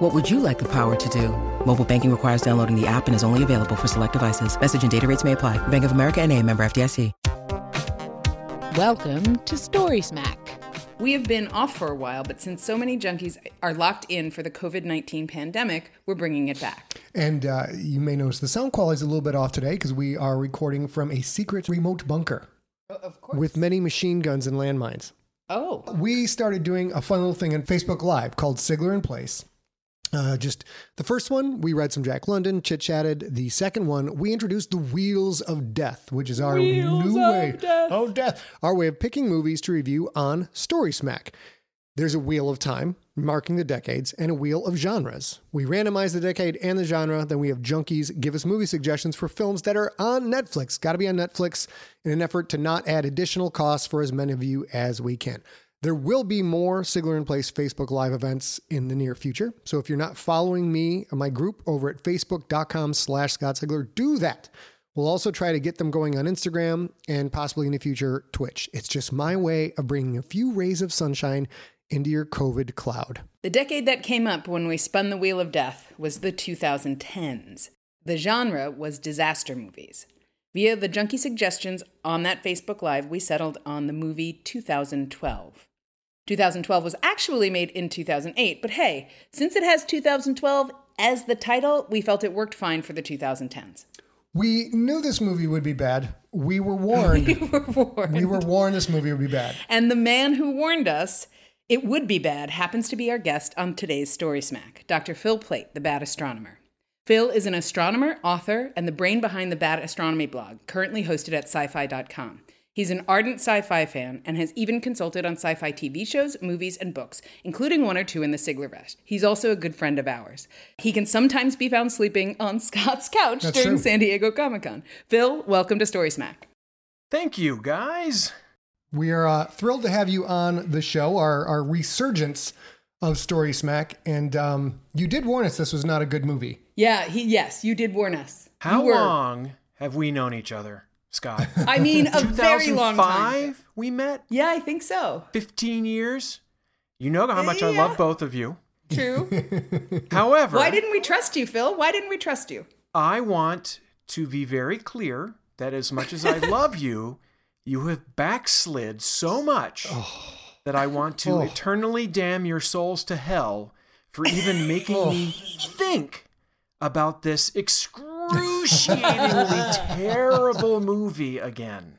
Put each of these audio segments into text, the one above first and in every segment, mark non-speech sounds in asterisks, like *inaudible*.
What would you like the power to do? Mobile banking requires downloading the app and is only available for select devices. Message and data rates may apply. Bank of America and a member FDIC. Welcome to Story Smack. We have been off for a while, but since so many junkies are locked in for the COVID 19 pandemic, we're bringing it back. And uh, you may notice the sound quality is a little bit off today because we are recording from a secret remote bunker of course. with many machine guns and landmines. oh, We started doing a fun little thing on Facebook Live called Sigler in Place. Uh, just the first one, we read some Jack London, chit chatted. The second one, we introduced the Wheels of Death, which is our Wheels new way Death. of death, our way of picking movies to review on Story Smack. There's a wheel of time marking the decades and a wheel of genres. We randomize the decade and the genre. Then we have junkies give us movie suggestions for films that are on Netflix. Got to be on Netflix in an effort to not add additional costs for as many of you as we can. There will be more Sigler in Place Facebook Live events in the near future. So if you're not following me and my group over at facebook.com slash Scott Sigler, do that. We'll also try to get them going on Instagram and possibly in the future, Twitch. It's just my way of bringing a few rays of sunshine into your COVID cloud. the decade that came up when we spun the Wheel of Death was the 2010s. The genre was disaster movies. Via the junkie suggestions on that Facebook Live, we settled on the movie 2012. 2012 was actually made in 2008, but hey, since it has 2012 as the title, we felt it worked fine for the 2010s. We knew this movie would be bad. We were *laughs* warned. We were warned. we were warned this movie would be bad. And the man who warned us it would be bad happens to be our guest on today's Story Smack, Dr. Phil Plait, the Bad Astronomer. Phil is an astronomer, author, and the brain behind the Bad Astronomy blog, currently hosted at syfy.com. He's an ardent sci fi fan and has even consulted on sci fi TV shows, movies, and books, including one or two in the Siglerverse. He's also a good friend of ours. He can sometimes be found sleeping on *laughs* Scott's couch That's during true. San Diego Comic Con. Phil, welcome to Story Smack. Thank you, guys. We are uh, thrilled to have you on the show, our, our resurgence of Story Smack. And um, you did warn us this was not a good movie. Yeah, he yes, you did warn us. How were- long have we known each other, Scott? I mean, a very long time. 2005 we met? Yeah, I think so. 15 years? You know how much I Yeah. love both of you. True. *laughs* However, Why didn't we trust you, Phil? Why didn't we trust you? I want to be very clear that as much as I *laughs* love you, you have backslid so much oh. that I want to Oh. eternally damn your souls to hell for even making Oh. me think about this excruciatingly *laughs* terrible movie again.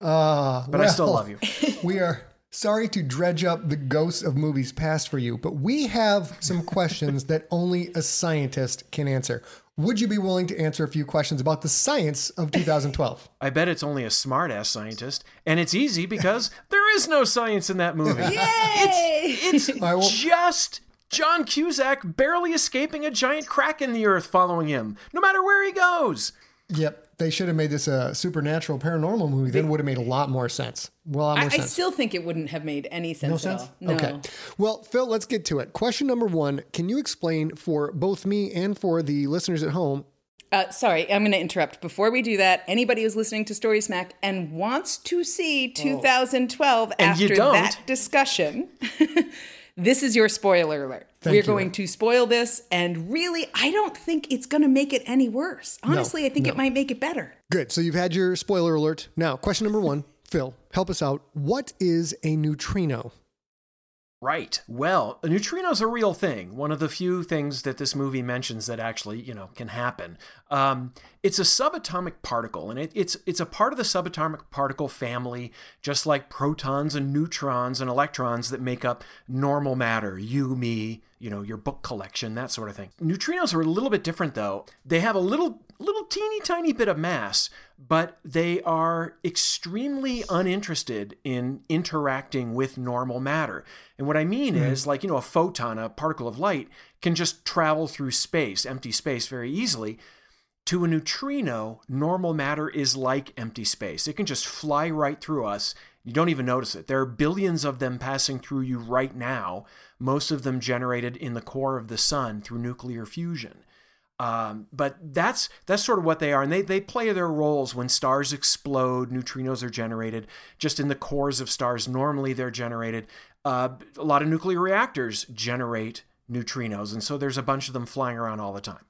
Uh, But I still love you. *laughs* We are sorry to dredge up the ghosts of movies past for you, but we have some questions that only a scientist can answer. Would you be willing to answer a few questions about the science of 2012? I bet it's only a smartass scientist, and it's easy because there is no science in that movie. *laughs* It's, it's I will- just John Cusack barely escaping a giant crack in the earth following him, no matter where he goes. Yep, they should have made this a supernatural paranormal movie. Then would have made a lot more sense. Well, I, more I still think it wouldn't have made any sense No at sense? all. No. Okay. Well, Phil, let's get to it. Question number one Can you explain for both me and for the listeners at home? Uh, sorry, I'm going to interrupt. Before we do that, anybody who's listening to Story Smack and wants to see 2012 And you after don't. that discussion, *laughs* this is your spoiler alert. Thank We're going to spoil this, and really, I don't think it's going to make it any worse. Honestly, I think it might make it better. Good. So you've had your spoiler alert. Now, question number one Phil, help us out. What is a neutrino? Right. Well, a neutrino's a real thing. One of the few things that this movie mentions that actually, you know, can happen. Um, it's a subatomic particle, and it, it's it's a part of the subatomic particle family, just like protons and neutrons and electrons that make up normal matter. You, me, you know, your book collection, that sort of thing. Neutrinos are a little bit different, though. They have a little little teeny tiny bit of mass, but they are extremely uninterested in interacting with normal matter. And what I mean hmm. is, like, you know, a photon, a particle of light, can just travel through space, empty space, very easily. To a neutrino, normal matter is like empty space. It can just fly right through us. You don't even notice it. There are billions of them passing through you right now, most of them generated in the core of the sun through nuclear fusion. Um, but that's that's sort of what they are, and they they play their roles when stars explode. Neutrinos are generated just in the cores of stars. Normally, they're generated. Uh, a lot of nuclear reactors generate neutrinos, and so there's a bunch of them flying around all the time.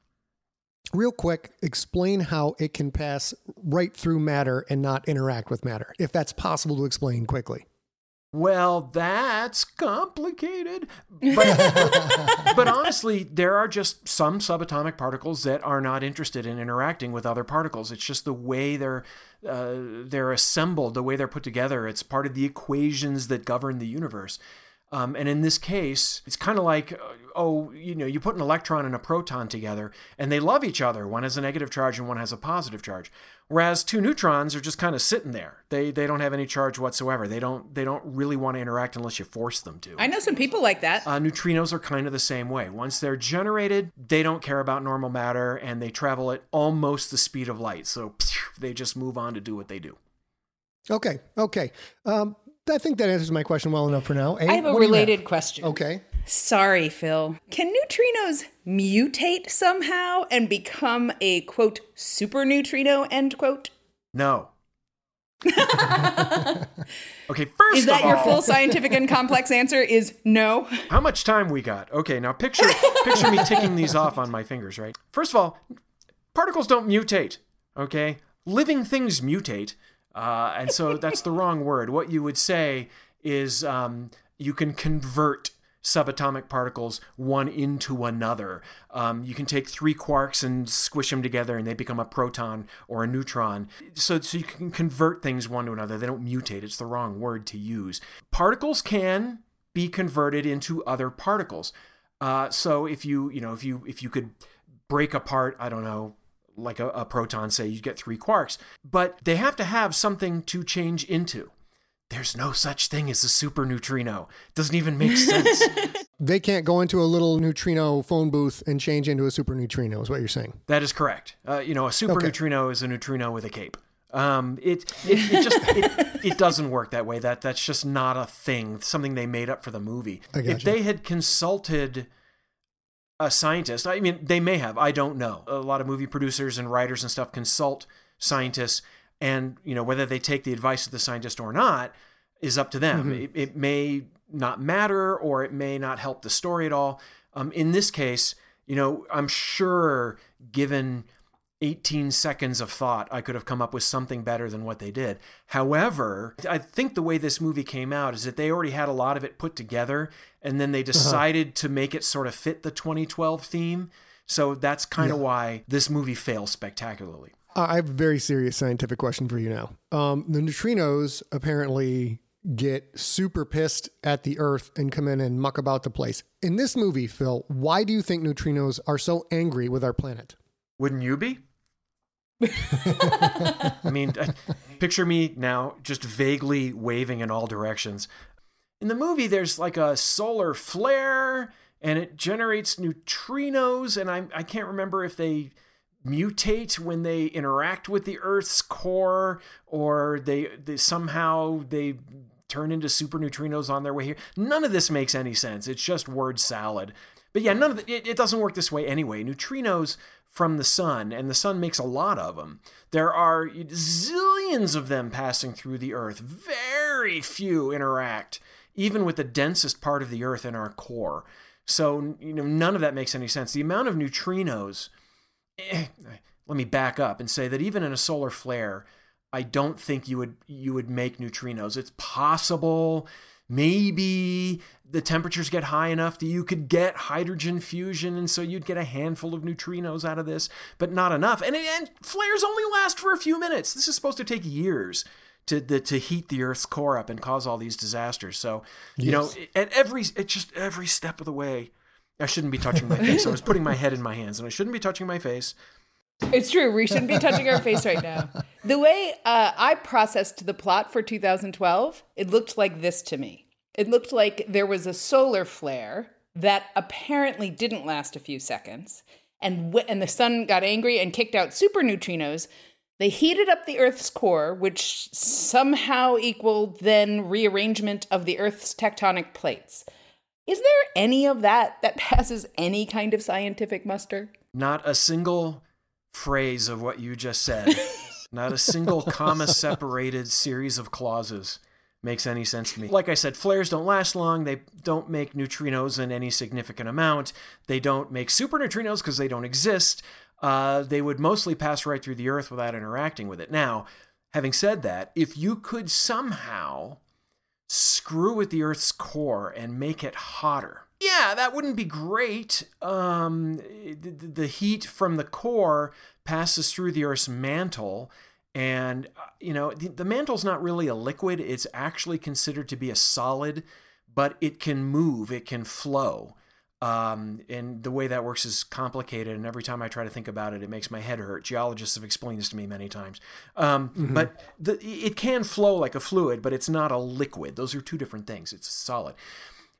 Real quick, explain how it can pass right through matter and not interact with matter, if that's possible to explain quickly. Well, that's complicated. But, *laughs* but, honestly, there are just some subatomic particles that are not interested in interacting with other particles. It's just the way they're uh, they're assembled, the way they're put together. It's part of the equations that govern the universe. Um, and in this case, it's kind of like, uh, oh, you know, you put an electron and a proton together, and they love each other. One has a negative charge and one has a positive charge. Whereas two neutrons are just kind of sitting there. They they don't have any charge whatsoever. They don't they don't really want to interact unless you force them to. I know some people like that. Uh, neutrinos are kind of the same way. Once they're generated, they don't care about normal matter, and they travel at almost the speed of light. So they just move on to do what they do. Okay. Okay. Um, I think that answers my question well enough for now. A, I have a related have? question. Okay. Sorry, Phil. Can neutrinos mutate somehow and become a quote super neutrino end quote? No. *laughs* okay, first Is that all, your full scientific and complex answer is no? *laughs* How much time we got? Okay, now picture picture me ticking these off on my fingers, right? First of all, particles don't mutate, okay? Living things mutate. Uh, and so that's the wrong word. What you would say is um, you can convert subatomic particles one into another. Um, you can take three quarks and squish them together and they become a proton or a neutron. So, so you can convert things one to another. They don't mutate, it's the wrong word to use. Particles can be converted into other particles. Uh, so if you, you know, if you if you could break apart, I don't know, like a, a proton, say you get three quarks, but they have to have something to change into. There's no such thing as a super neutrino. Doesn't even make sense. *laughs* they can't go into a little neutrino phone booth and change into a super neutrino, is what you're saying. That is correct. Uh, you know, a super okay. neutrino is a neutrino with a cape. Um, it, it, it just it, *laughs* it, doesn't work that way. That that's just not a thing. Something they made up for the movie. If they had consulted a scientist. I mean, they may have. I don't know. A lot of movie producers and writers and stuff consult scientists, and you know whether they take the advice of the scientist or not is up to them. Mm-hmm. It, it, may not matter, or it may not help the story at all. Um, in this case, you know, I'm sure given 18 seconds of thought, I could have come up with something better than what they did. However, I think the way this movie came out is that they already had a lot of it put together and then they uh-huh. decided uh-huh. to make it sort of fit the 2012 theme. So that's kind of yeah. why this movie fails spectacularly. I have a very serious scientific question for you now. Um, the neutrinos apparently get super pissed at the Earth and come in and muck about the place. In this movie, Phil, why do you think neutrinos are so angry with our planet? Wouldn't you be? *laughs* I mean, picture me now just vaguely waving in all directions. In the movie, there's like a solar flare and it generates neutrinos, and I, I can't remember if they mutate when they interact with the Earth's core or they, they somehow they turn into super neutrinos on their way here. None of this makes any sense. It's just word salad. But yeah, none of the, it, it doesn't work this way anyway. Neutrinos from the sun, and the sun makes a lot of them. There are zillions of them passing through the Earth. Very few interact, even with the densest part of the Earth in our core. So, you know, none of that makes any sense. The amount of neutrinos, eh, let me back up and say that even in a solar flare, I don't think you would you would make neutrinos. It's possible maybe the temperatures get high enough that you could get hydrogen fusion and so you'd get a handful of neutrinos out of this but not enough and, and flares only last for a few minutes this is supposed to take years to the, to heat the earth's core up and cause all these disasters so you yes. know at every it's just every step of the way i shouldn't be touching my face i was putting my head in my hands and i shouldn't be touching my face it's true. We shouldn't be touching our face right now. The way uh, I processed the plot for 2012, it looked like this to me. It looked like there was a solar flare that apparently didn't last a few seconds. and w- and the sun got angry and kicked out super neutrinos. They heated up the Earth's core, which somehow equaled then rearrangement of the Earth's tectonic plates. Is there any of that that *laughs* passes any kind of scientific muster? Not a single phrase of what you just said, *laughs* not a single comma separated series of clauses makes any sense to me. Like I said, flares don't last long. They don't make neutrinos in any significant amount. They don't make super neutrinos because they don't exist. Uh, they would mostly pass right through the Earth without interacting with it. Now, having said that, if you could somehow screw with the Earth's core and make it hotter, yeah, that wouldn't be great. Um, the, heat from the core passes through the Earth's mantle and, uh, you know, the, the mantle's not really a liquid, it's actually considered to be a solid, but it can move, it can flow. Um, and the way that works is complicated. And every time I try to think about it, it makes my head hurt. Geologists have explained this to me many times. Um, mm-hmm. But the, it can flow like a fluid, but it's not a liquid. Those are two different things. It's solid.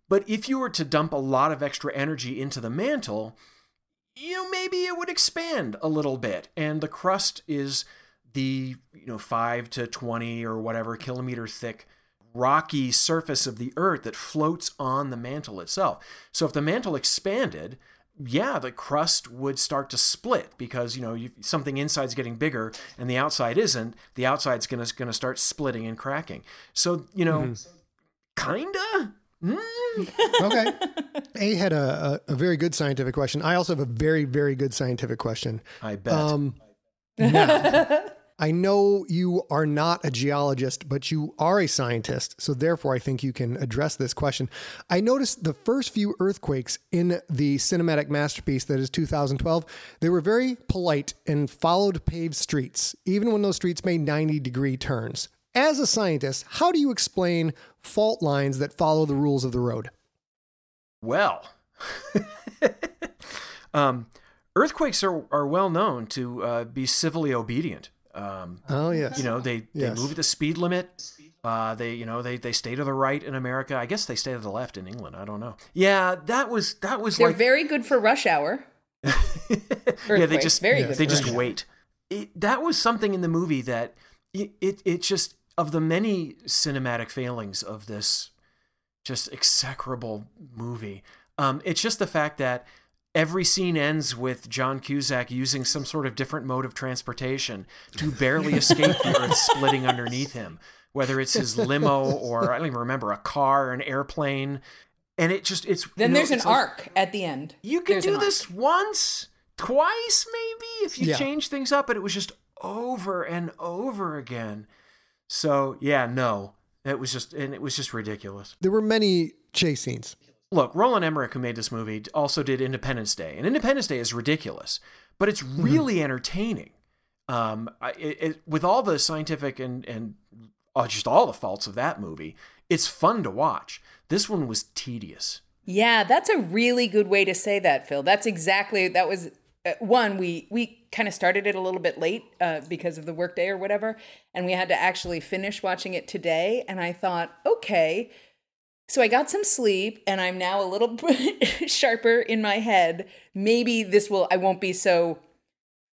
But if you were to dump a lot of extra energy into the mantle, you know, maybe it would expand a little bit. And the crust is the you know 5 to 20 or whatever kilometer thick rocky surface of the earth that floats on the mantle itself. So if the mantle expanded, yeah, the crust would start to split because you know you, something inside's getting bigger and the outside isn't. The outside's gonna gonna start splitting and cracking. So you know, mm-hmm. kinda. Mm. *laughs* okay. *laughs* A had a, a, a, very good scientific question. I also have a very very good scientific question. I bet. Um, now, *laughs* I know you are not a geologist, but you are a scientist. So, therefore, I think you can address this question. I noticed the first few earthquakes in the cinematic masterpiece that is 2012, they were very polite and followed paved streets, even when those streets made 90 degree turns. As a scientist, how do you explain fault lines that follow the rules of the road? Well, *laughs* um, earthquakes are, are well known to uh, be civilly obedient. Um, oh yes. You know they yes. they move at the speed limit. Uh, they you know they they stay to the right in America. I guess they stay to the left in England. I don't know. Yeah, that was that was. They're like... very good for rush hour. *laughs* yeah, they just very they just wait. It, that was something in the movie that it, it it just of the many cinematic failings of this just execrable movie. Um, it's just the fact that every scene ends with John Cusack using some sort of different mode of transportation to barely *laughs* escape the earth splitting underneath him, whether it's his limo or I don't even remember a car, an airplane, and it just it's then you know, there's an like, arc at the end. You can there's do this arc. once, twice, maybe if you yeah. change things up, but it was just over and over again. So yeah, no, it was just and it was just ridiculous. There were many chase scenes look, Roland Emmerich, who made this movie, also did Independence Day, and Independence Day is ridiculous, but it's mm-hmm. really mm-hmm. entertaining. Um, it, it, with all the scientific and and uh, just all the faults of that movie, it's fun to watch. This one was tedious. Yeah, that's a really good way to say that, Phil. That's exactly that was uh, one we we kind of started it a little bit late uh, because of the workday or whatever, and we had to actually finish watching it today. And I thought, okay, so I got some sleep and I'm now a little *laughs* sharper in my head. Maybe this will, I won't be so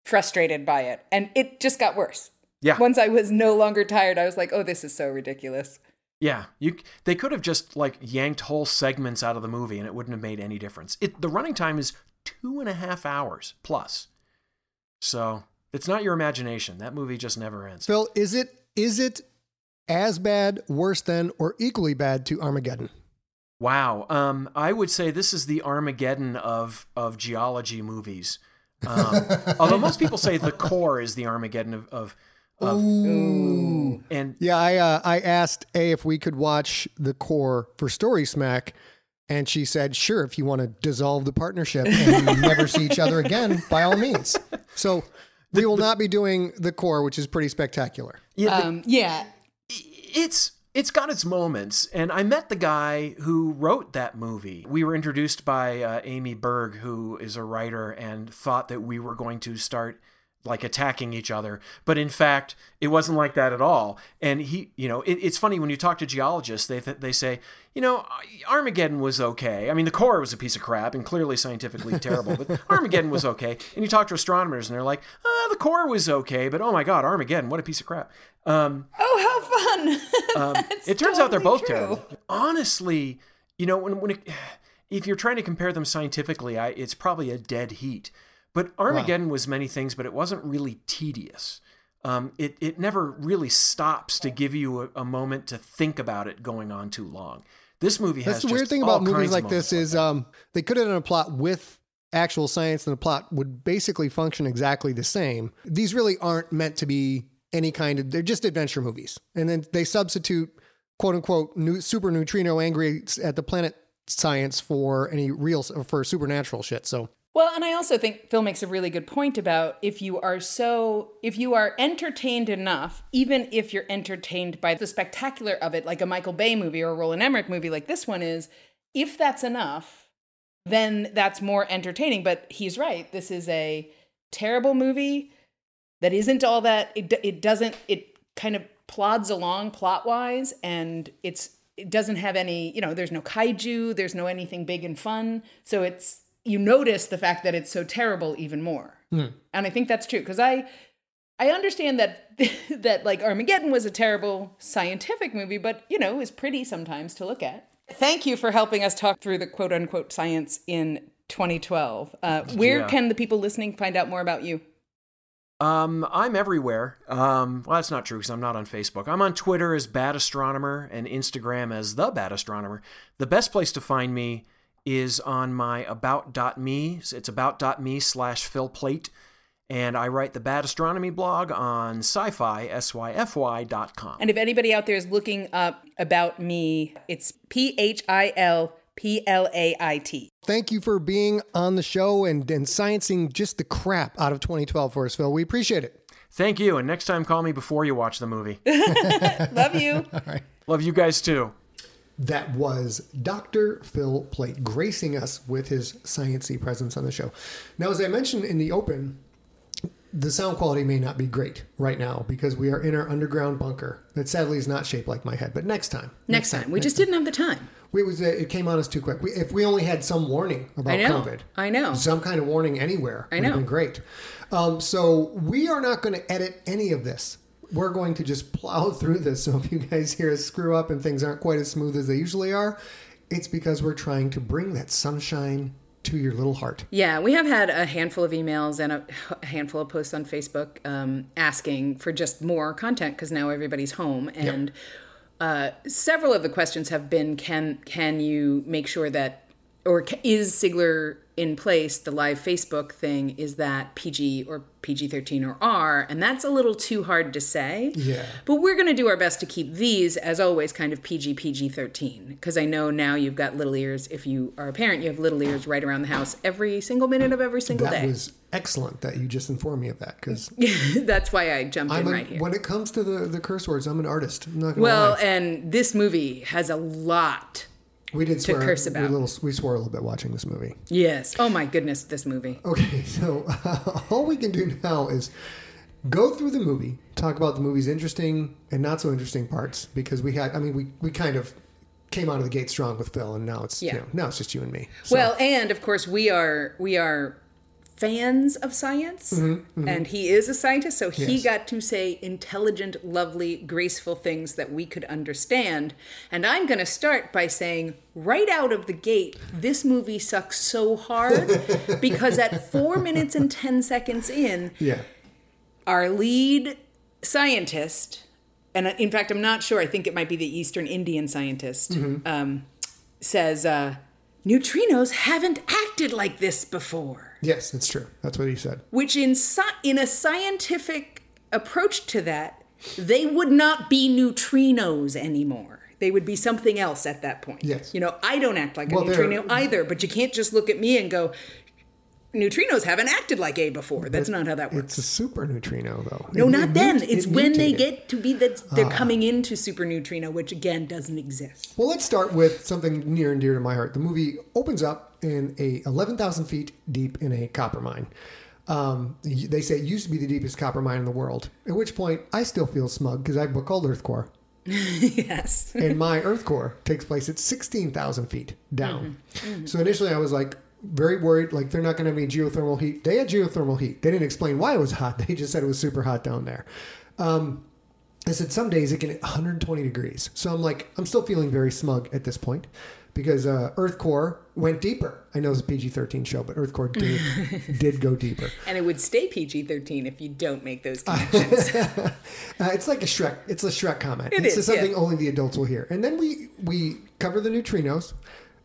frustrated by it. And it just got worse. Yeah. Once I was no longer tired, I was like, oh, this is so ridiculous. Yeah, you they could have just like yanked whole segments out of the movie and it wouldn't have made any difference. It the running time is two and a half hours plus. So it's not your imagination. That movie just never ends. Phil, is it is it as bad, worse than, or equally bad to Armageddon? Wow. Um, I would say this is the Armageddon of of geology movies. Um, *laughs* although most people say the core is the Armageddon of. of, of Ooh. And yeah, I uh, I asked a if we could watch the core for Story Smack, and she said, "Sure, if you want to dissolve the partnership and never see each other again, *laughs* by all means." So we will not be doing the core, which is pretty spectacular. Yeah, um, yeah it's it's got its moments. And i met the guy who wrote that movie. We were introduced by uh, amy berg who is a writer and thought that we were going to start like attacking each other. But in fact, it wasn't like that at all. And he, you know, it, it's funny when you talk to geologists, they th- they say, you know, Armageddon was okay. I mean, the core was a piece of crap and clearly scientifically terrible, but *laughs* Armageddon was okay. And you talk to astronomers, and they're like, ah, the core was okay, but oh my god, Armageddon, what a piece of crap. Um, oh, how fun! *laughs* um, it turns totally out they're both true. terrible. Honestly, you know, when when it, if you're trying to compare them scientifically, I, it's probably a dead heat. But Armageddon wow. was many things, but it wasn't really tedious. Um, it it never really stops to give you a, a, moment to think about it going on too long. This movie has. That's the weird thing about movies like this is like um, they could have done a plot with actual science, and the plot would basically function exactly the same. These really aren't meant to be any kind of. They're just adventure movies, and then they substitute quote unquote new, super neutrino angry at the planet science for any real for supernatural shit. So well, and I also think Phil makes a really good point about if you are so, if you are entertained enough, even if you're entertained by the spectacular of it, like a Michael Bay movie or a Roland Emmerich movie like this one is, if that's enough, then that's more entertaining. But he's right. This is a terrible movie that isn't all that, it, it doesn't, it kind of plods along plot wise and it's, it doesn't have any, you know, there's no kaiju, there's no anything big and fun. So it's, you notice the fact that it's so terrible even more. Mm. And I think that's true because I I understand that *laughs* that like Armageddon was a terrible scientific movie, but you know, is pretty sometimes to look at. Thank you for helping us talk through the quote unquote science in 2012. Uh, where yeah. can the people listening find out more about you? Um, I'm everywhere. Um, well, that's not true because I'm not on Facebook. I'm on Twitter as Bad Astronomer and Instagram as The Bad Astronomer. The best place to find me is on my about.me. It's about.me slash Phil Plait. And I write the Bad Astronomy blog on sci-fi, S-Y-F-Y dot com. And if anybody out there is looking up about me, it's P-H-I-L P L A I T. Thank you for being on the show and, and sciencing just the crap out of 2012 for us, Phil. We appreciate it. Thank you. And next time, call me before you watch the movie. *laughs* Love you. *laughs* Love you guys too. That was Dr. Phil Plait gracing us with his sciency presence on the show. Now, as I mentioned in the open, the sound quality may not be great right now because we are in our underground bunker that sadly is not shaped like my head. But next time, next, next time, we next just time. didn't have the time. We was uh, it came on us too quick. We, if we only had some warning about I know, COVID, I know some kind of warning anywhere, I know, been great. Um, so we are not going to edit any of this we're going to just plow through this. So if you guys hear us screw up and things aren't quite as smooth as they usually are, it's because we're trying to bring that sunshine to your little heart. Yeah, we have had a handful of emails and a handful of posts on Facebook um, asking for just more content because now everybody's home and. Yep. Uh, several of the questions have been can can you make sure that or is Sigler in place, the live Facebook thing is that PG or PG 13 or R, and that's a little too hard to say. Yeah. But we're going to do our best to keep these, as always, kind of PG PG 13. Because I know now you've got little ears. If you are a parent, you have little ears right around the house every single minute of every single that day. That was excellent that you just informed me of that. Because *laughs* that's why I jumped I'm in a, right here. When it comes to the, the curse words, I'm an artist. I'm not well, lie. and this movie has a lot we did swear, to curse about. We, little, we swore a little bit watching this movie. Yes. Oh my goodness, this movie. Okay, *laughs* so uh, *laughs* all we can do now is go through the movie, talk about the movie's interesting and not so interesting parts because we had. I mean, we we kind of came out of the gate strong with Phil, and now it's yeah. You know, now it's just you and me. So. Well, and of course we are we are fans of science, mm-hmm, mm-hmm. and he is a scientist, so he yes. got to say intelligent, lovely, graceful things that we could understand. And I'm going to start by saying, right out of the gate, this movie sucks so hard *laughs* because at four minutes and 10 seconds in, yeah. our lead scientist, and in fact, I'm not sure, I think it might be the Eastern Indian scientist, mm-hmm. um, says, uh, neutrinos haven't acted like this before. Yes, that's true. That's what he said. Which in in a scientific approach to that, they would not be neutrinos anymore. They would be something else at that point. Yes. You know, I don't act like well, a neutrino either, but you can't just look at me and go, neutrinos haven't acted like A before. That's not how that works. It's a super neutrino, though. No, it, not it then. it's it when they get to be that they're uh, coming into super neutrino, which again doesn't exist. Well, let's start with something near and dear to my heart. The movie opens up in a 11,000 feet deep in a copper mine. Um, they say it used to be the deepest copper mine in the world. At which point, I still feel smug because I book called Earth Core, *laughs* yes. and my Earth Core takes place at sixteen thousand feet down. So initially, I was like very worried, like they're not going to have any geothermal heat. They had geothermal heat. They didn't explain why it was hot. *laughs* They just said it was super hot down there. Um, I said some days it can hit 120 degrees. So I'm like, I'm still feeling very smug at this point because uh, Earth Core went deeper. I know it's a PG-13 show, but Earth Core *laughs* did did go deeper. And it would stay PG 13 if you don't make those *laughs* connections. Uh, it's like a Shrek. It's a Shrek comment. It it's is, something yeah. only the adults will hear. And then we we cover the neutrinos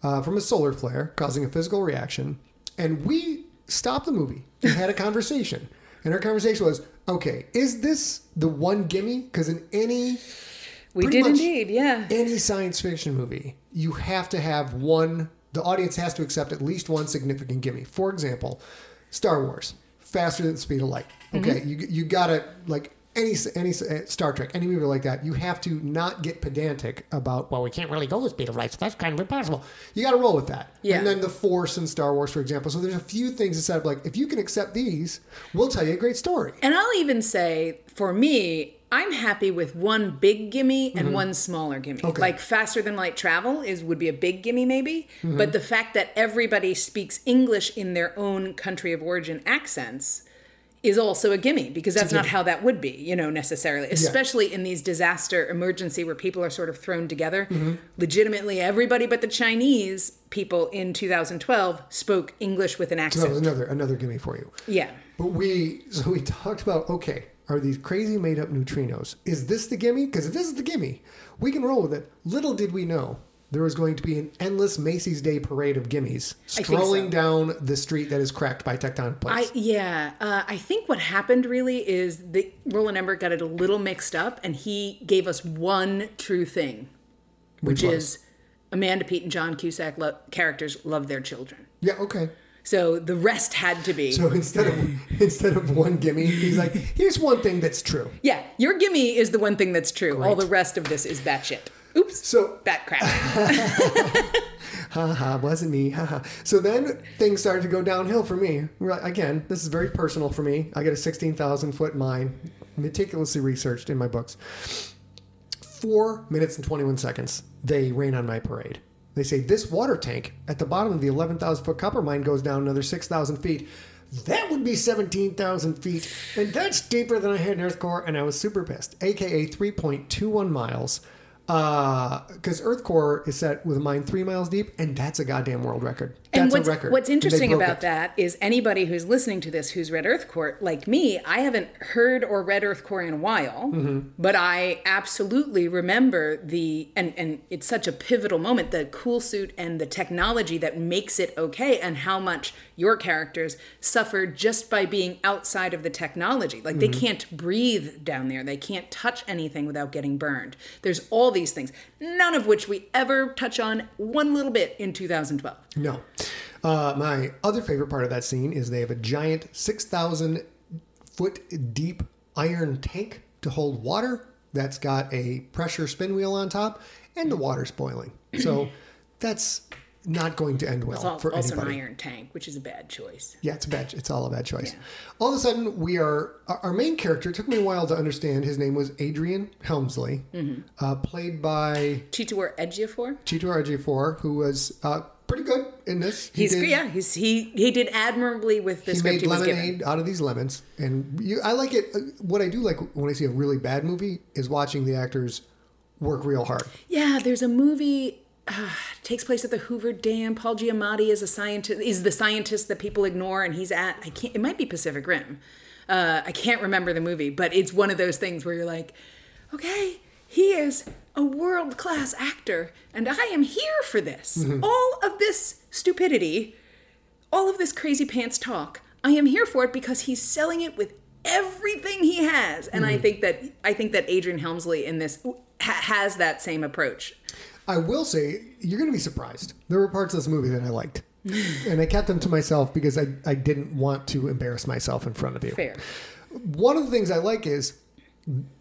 uh, from a solar flare causing a physical reaction, and we stopped the movie and had a conversation. And our conversation was, okay, is this the one gimme? Because in any we did indeed, yeah. any science fiction movie, you have to have one. The audience has to accept at least one significant gimme. For example, Star Wars, faster than the speed of light. Okay, you you gotta like any any uh, Star Trek, any movie like that. You have to not get pedantic about well, we can't really go the speed of light, so that's kind of impossible. You got to roll with that. Yeah. And then the Force in Star Wars, for example. So there's a few things that said like if you can accept these, we'll tell you a great story. And I'll even say, for me, I'm happy with one big gimme and one smaller gimme. Mm-hmm. Okay. Like faster than light travel is would be a big gimme maybe, Mm-hmm. but the fact that everybody speaks English in their own country of origin accents is also a gimme because that's not how that would be, you know, necessarily. Especially in these disaster emergency where people are sort of thrown together. Mm-hmm. Legitimately, everybody but the Chinese people in 2012 spoke English with an That was accent. another another gimme for you. Yeah. But we so we talked about okay, are these crazy made up neutrinos? Is this the gimme? Because if this is the gimme, we can roll with it. Little did we know there was going to be an endless Macy's Day parade of gimmies strolling so. down the street that is cracked by tectonic I plates. yeah, uh, I think what happened really is the Roland Emmerich got it a little mixed up, and he gave us one true thing, which, was? is Amanda Peet and John Cusack lo- characters love their children. yeah, okay. So the rest had to be. So instead of *laughs* instead of one gimme, he's like, here's one thing that's true. yeah, your gimme is the one thing that's true. All the rest of this is batshit. Oops, So bat crap. *laughs* *laughs* haha, wasn't me. Haha. So then things started to go downhill for me. Again, this is very personal for me. I got a 16,000 foot mine, meticulously researched in my books. Four minutes and 21 seconds, they rain on my parade. They say this water tank at the bottom of the 11,000 foot copper mine goes down another 6,000 feet. That would be 17,000 feet, and that's deeper than I had in Earth core, and I was super pissed. AKA 3.21 miles. Uh, because Earth core is set with a mine three miles deep, and that's a goddamn world record. That's and what's, what's interesting about it. that is anybody who's listening to this who's read Earth Core, like me, I haven't heard or read Earth Core in a while, Mm-hmm. but I absolutely remember the, and, and it's such a pivotal moment, the cool suit and the technology that makes it okay, and how much your characters suffer just by being outside of the technology. Like they Mm-hmm. can't breathe down there, they can't touch anything without getting burned. There's all these things, none of which we ever touch on one little bit in 2012. No. Uh, my other favorite part of that scene is they have a giant 6,000 foot deep iron tank to hold water that's got a pressure spin wheel on top, and the water's boiling. So *clears throat* that's not going to end well It's al- for also anybody. an iron tank, which is a bad choice. Yeah, it's a bad. It's all a bad choice. All of a sudden, we are our main character. It took me a while to understand. His name was Adrian Helmsley, Mm-hmm. uh, played by Chiwetel Ejiofor. Chito Ejiofor, who was uh, pretty good in this. He He's did- yeah, he's he he did admirably with this. he made he was given. lemonade out of these lemons, and you, I like it. uh, What I do like when I see a really bad movie is watching the actors work real hard. Yeah, there's a movie uh, takes place at the Hoover Dam. Paul Giamatti is a scientist is the scientist that people ignore, and he's at I can't it might be Pacific Rim. Uh, I can't remember the movie, but it's one of those things where you're like, okay, he is a world class actor, and I am here for this. Mm-hmm. All of this stupidity, all of this crazy pants talk, I am here for it because he's selling it with everything he has, and I mm-hmm. think that I think that Adrian Helmsley in this ha- has that same approach. I will say you're going to be surprised. There were parts of this movie that I liked, *laughs* and I kept them to myself because I, I didn't want to embarrass myself in front of you. Fair. One of the things I like is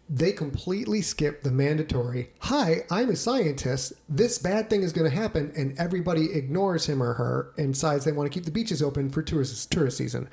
they completely skip the mandatory hi i'm a scientist. This bad thing is going to happen and everybody ignores him or her and decides they want to keep the beaches open for tourist tourist season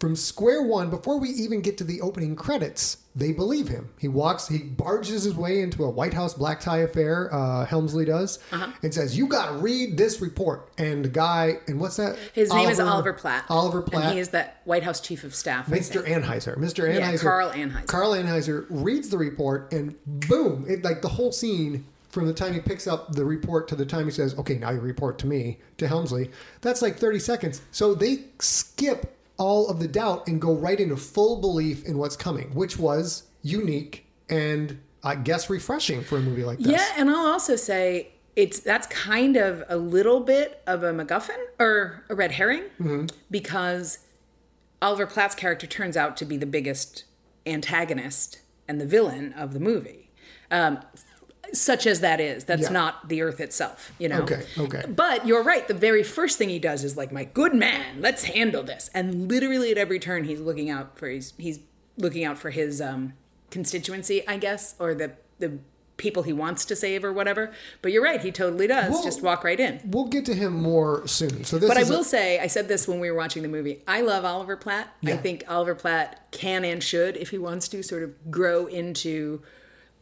from square one, before we even get to the opening credits, they believe him. He walks, he barges his way into a White House black tie affair, uh, Helmsley does, Uh-huh. and says, You got to read this report. And the guy, and what's that? His name is Oliver Platt. Oliver Platt. And he is the White House chief of staff. Mr. Anheuser. Mr. Yeah, Carl Anheuser. Carl Anheuser reads the report and boom, it like the whole scene from the time he picks up the report to the time he says, "Okay, now you report to me to Helmsley." That's like 30 seconds. So they skip all of the doubt and go right into full belief in what's coming, which was unique and I guess refreshing for a movie like this. Yeah, and I'll also say it's that's kind of a little bit of a MacGuffin or a red herring Mm-hmm. because Oliver Platt's character turns out to be the biggest antagonist and the villain of the movie. Um, such as that is, that's Yeah. not the Earth itself, you know. Okay, okay. But you're right. The very first thing he does is like, "My good man, let's handle this." And literally at every turn, he's looking out for his he's looking out for his um, constituency, I guess, or the the people he wants to save or whatever. But you're right. He totally does. Well- Just walk right in. We'll get to him more soon. So this But I is a- will say, I said this when we were watching the movie. I love Oliver Platt. I think Oliver Platt can and should, if he wants to, sort of grow into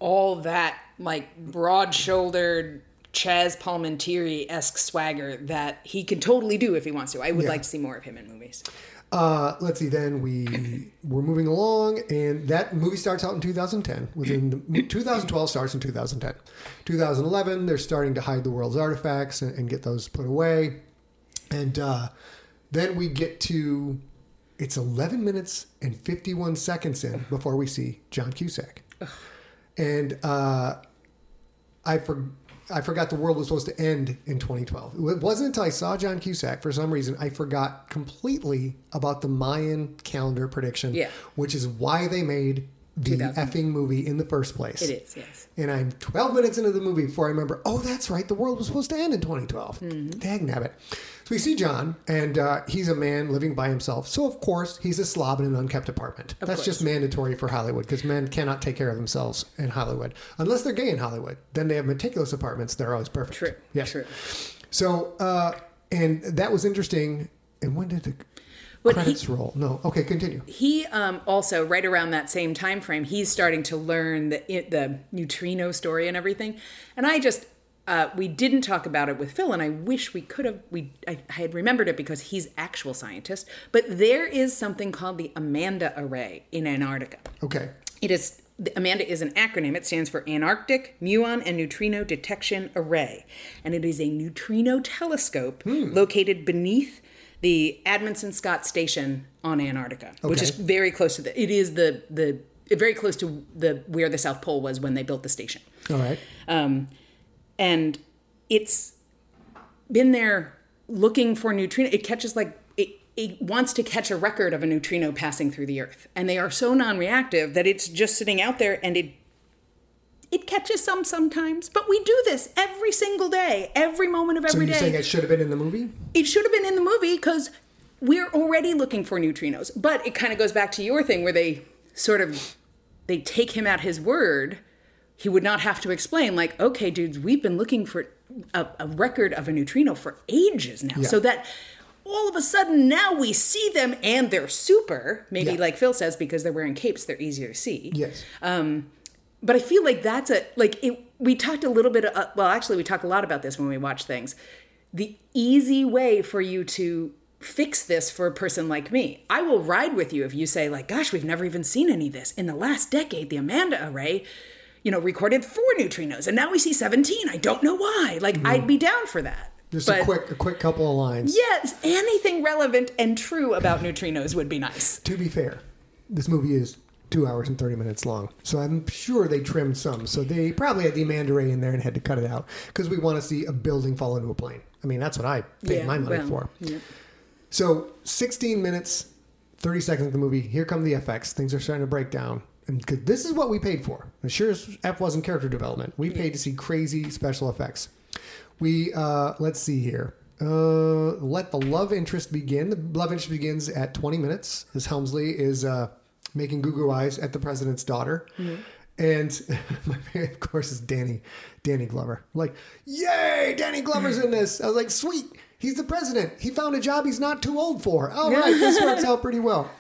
all that like broad-shouldered Chazz Palminteri esque swagger that he can totally do if he wants to. I would Yeah. like to see more of him in movies. Uh, let's see. Then we we're moving along, and that movie starts out in 2010. Within the, 2012 starts in 2010. 2011, they're starting to hide the world's artifacts and, and get those put away, and uh, then we get to it's 11 minutes and 51 seconds in before we see John Cusack, and uh, I for. I forgot the world was supposed to end in 2012. It wasn't until I saw John Cusack, for some reason, I forgot completely about the Mayan calendar prediction, Yeah. which is why they made the 2000. effing movie in the first place. It is, yes. And I'm 12 minutes into the movie before I remember, oh, that's right, the world was supposed to end in 2012. Mm-hmm. Dag nabbit. So we see John, and uh, he's a man living by himself. So, of course, he's a slob in an unkept apartment. that's course. just mandatory for Hollywood because men cannot take care of themselves in Hollywood. Unless they're gay in Hollywood. Then they have meticulous apartments. They're always perfect. True. Yes. True. So, uh, and that was interesting. And when did the But he- credits roll? No. Okay, continue. He um, also, right around that same time frame, he's starting to learn the the neutrino story and everything. And I just, uh, we didn't talk about it with Phil, and I wish we could have. We I, I had remembered it because he's actual scientist. But there is something called the Amanda Array in Antarctica. Okay. It is the Amanda is an acronym. It stands for Antarctic Muon and Neutrino Detection Array, and it is a neutrino telescope located beneath the Amundsen-Scott Station on Antarctica, which is very close to the. It is the the very close to the where the South Pole was when they built the station All right. um, and it's been there looking for neutrino. It catches like it, it wants to catch a record of a neutrino passing through the Earth, and they are so non-reactive that it's just sitting out there, and it it catches some sometimes. But we do this every single day, every moment of So you're day. saying it should have been in the movie? it should have been in the movie because we're already looking for neutrinos. But it kind of goes back to your thing where they sort of they take him at his word. He would not have to explain, like, okay, dudes, we've been looking for a, a record of a neutrino for ages now. Yeah. So that all of a sudden now we see them and they're super. Maybe Yeah. like Phil says, because they're wearing capes, they're easier to see Yes. but I feel like that's a like it. We talked a little bit. Uh, well, actually, we talk a lot about this when we watch things. The easy way for you to fix this for a person like me, I will ride with you if you say like, "Gosh, we've never even seen any of this in the last decade." The Amanda Array, you know, recorded four neutrinos, and now we see seventeen. I don't know why. Like, hmm. I'd be down for that. Just but a quick, a quick couple of lines. yes, anything relevant and true about neutrinos would be nice. To be fair, this movie is two hours and 30 minutes long. So I'm sure they trimmed some. So they probably had the Amanda Array in there and had to cut it out because we want to see a building fall into a plane. I mean, that's what I paid Yeah, my money well, for. yeah. So 16 minutes, 30 seconds of the movie. Here come the effects. Things are starting to break down. And 'cause this is what we paid for. As sure as F wasn't character development. We paid to see crazy special effects. We, uh, let's see here. Uh, let the love interest begin. The love interest begins at 20 minutes as Helmsley is uh, making goo goo eyes at the president's daughter. And *laughs* my favorite, of course, is Danny, Danny Glover. Like, yay, Danny Glover's in this. I was like, sweet, he's the president. He found a job he's not too old for. All right, this works *laughs* out pretty well.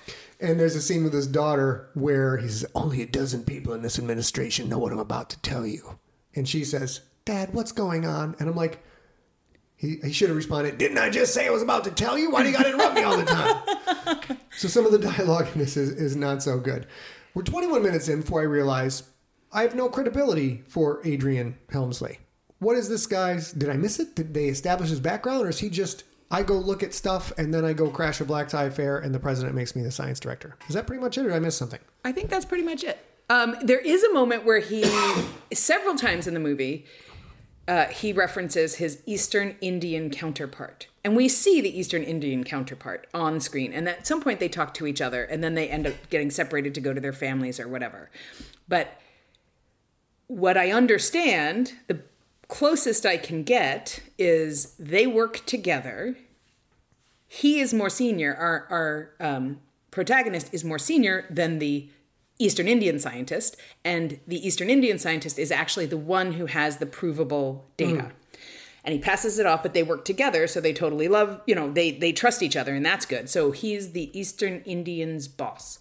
And there's a scene with his daughter where he says, only a dozen people in this administration know what I'm about to tell you. And she says, Dad, what's going on? And I'm like, he, he should have responded, Didn't I just say I was about to tell you? Why do you got to interrupt me all the time? *laughs* so some of the dialogue in this is, is not so good. We're 21 minutes in before I realize I have no credibility for Adrian Helmsley. What is this guy's? Did I miss it? Did they establish his background, or is he just I go look at stuff and then I go crash a black tie affair and the president makes me the science director? Is that pretty much it, or did I miss something? I think that's pretty much it. Um, there is a moment where he, *coughs* several times in the movie, uh, he references his Eastern Indian counterpart. And we see the Eastern Indian counterpart on screen. And at some point they talk to each other and then they end up getting separated to go to their families or whatever. But what I understand, the closest I can get is they work together. He is more senior. Our, our um, protagonist is more senior than the Eastern Indian scientist, and the Eastern Indian scientist is actually the one who has the provable data. Mm. And he passes it off, but they work together, so they totally love, you know, they they trust each other, and that's good. So he's the Eastern Indians' boss.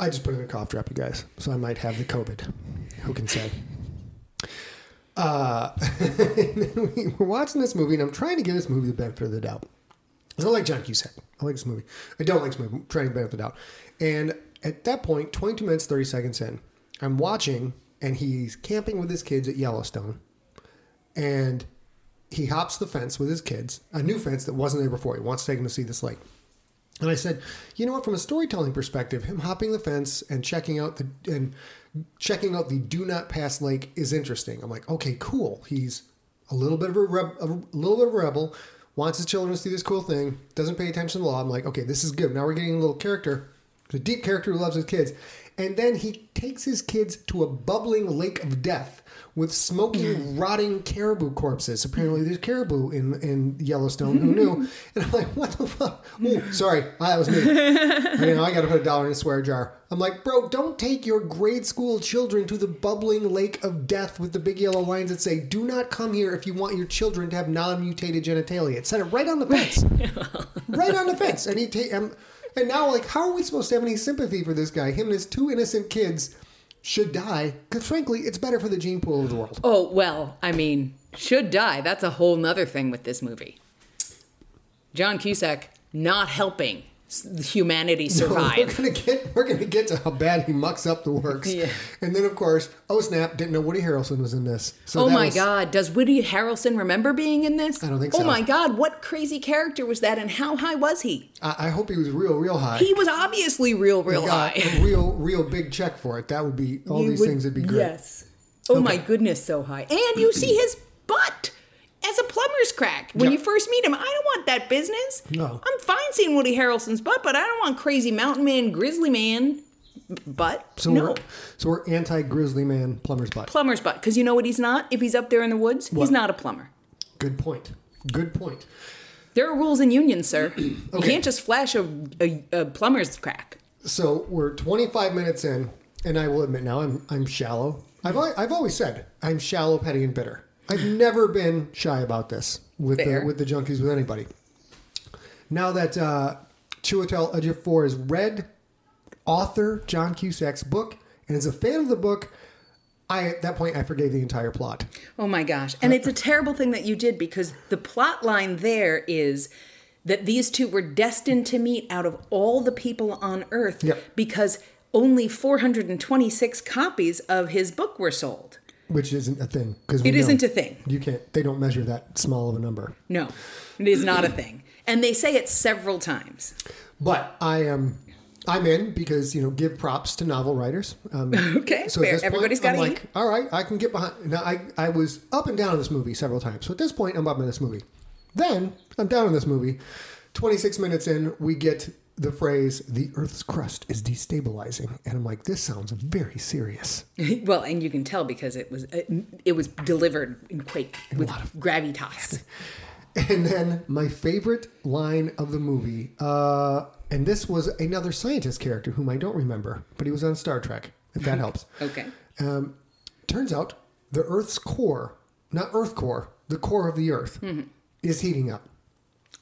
I just put in a cough drop, you guys, so I might have the COVID. Who can say? Uh, we *laughs* were watching this movie, and I'm trying to give this movie the benefit of the doubt. I like John Cusack. I like this movie. I don't like this movie. I'm trying to benefit the doubt. And at that point, 22 minutes, 30 seconds in, I'm watching, and he's camping with his kids at Yellowstone. And he hops the fence with his kids, a new fence that wasn't there before. He wants to take them to see this lake. And I said, you know what, from a storytelling perspective, him hopping the fence and checking out the and checking out the do not pass lake is interesting. I'm like, okay, cool. He's a little bit of a, reb, a little bit of a rebel, wants his children to see this cool thing, doesn't pay attention to the law. I'm like, okay, this is good. Now we're getting a little character, a deep character who loves his kids. And then he takes his kids to a bubbling lake of death with smoking, rotting caribou corpses. Apparently, there's caribou in in Yellowstone. Who knew? *laughs* And I'm like, what the fuck? Oh, sorry, that was me. you *laughs* know, I got to put a dollar in a swear jar. I'm like, bro, don't take your grade school children to the bubbling lake of death with the big yellow lines that say, "Do not come here if you want your children to have non-mutated genitalia." It said it right on the fence, *laughs* right on the fence. And he take. Um, and now, like, how are we supposed to have any sympathy for this guy? Him and his two innocent kids should die because frankly it's better for the gene pool of the world. Oh well i mean should die. That's a whole nother thing with this movie. John cusack not helping humanity So we're survive. gonna get we're gonna get to how bad he mucks up the works. Yeah. And then of course, oh snap, didn't know Woody Harrelson was in this. So oh my was- God! Does Woody Harrelson remember being in this? I don't think oh so. Oh my God! What crazy character was that, and how high was he? I, I hope he was real, real high. He was obviously real, real high. a real, real big check for it. That would be all You these would- things would be great. Yes. Oh my goodness, so high. And you see *clears throat* his butt as a plumber's crack when Yeah. you first meet him. I don't want that business. No. I'm fine seeing Woody Harrelson's butt, but I don't want crazy mountain man, grizzly man butt. So no. we're so we're anti Grizzly Man plumber's butt. Plumber's butt. Because you know what he's not? If he's up there in the woods, he's not a plumber. Good point. Good point. There are rules in unions, sir. *clears throat* You can't just flash a, a, a plumber's crack. So we're 25 minutes in, and I will admit now I'm I'm shallow. I've I've always said I'm shallow, petty, and bitter. I've never been shy about this with Fair. the with the junkies with anybody. Now that uh, Chiwetel Ejiofor has read author John Cusack's book and is a fan of the book, I at that point I forgave the entire plot. Oh my gosh. And it's a terrible thing that you did because the plot line there is that these two were destined to meet out of all the people on earth Yep. because only 426 copies of his book were sold. Which isn't a thing because It isn't a thing. You can't. They don't measure that small of a number. No, it is not a thing. And they say it several times. But I am, I'm in because you know give props to novel writers. Um, *laughs* Okay, at fair. this Everybody's I'm gotta like, all right, I can get behind. Now I I was up and down in this movie several times. So at this point, I'm up in this movie. Then I'm down in this movie. 26 minutes in, we get the phrase "the Earth's crust is destabilizing," and I'm like, this sounds very serious. *laughs* well, and you can tell because it was it, was delivered in quite with gravitas. *laughs* And then my favorite line of the movie, uh, and this was another scientist character whom I don't remember, but he was on Star Trek. If that *laughs* helps. Okay. Um, turns out the Earth's core, not Earth core, the core of the Earth, is heating up.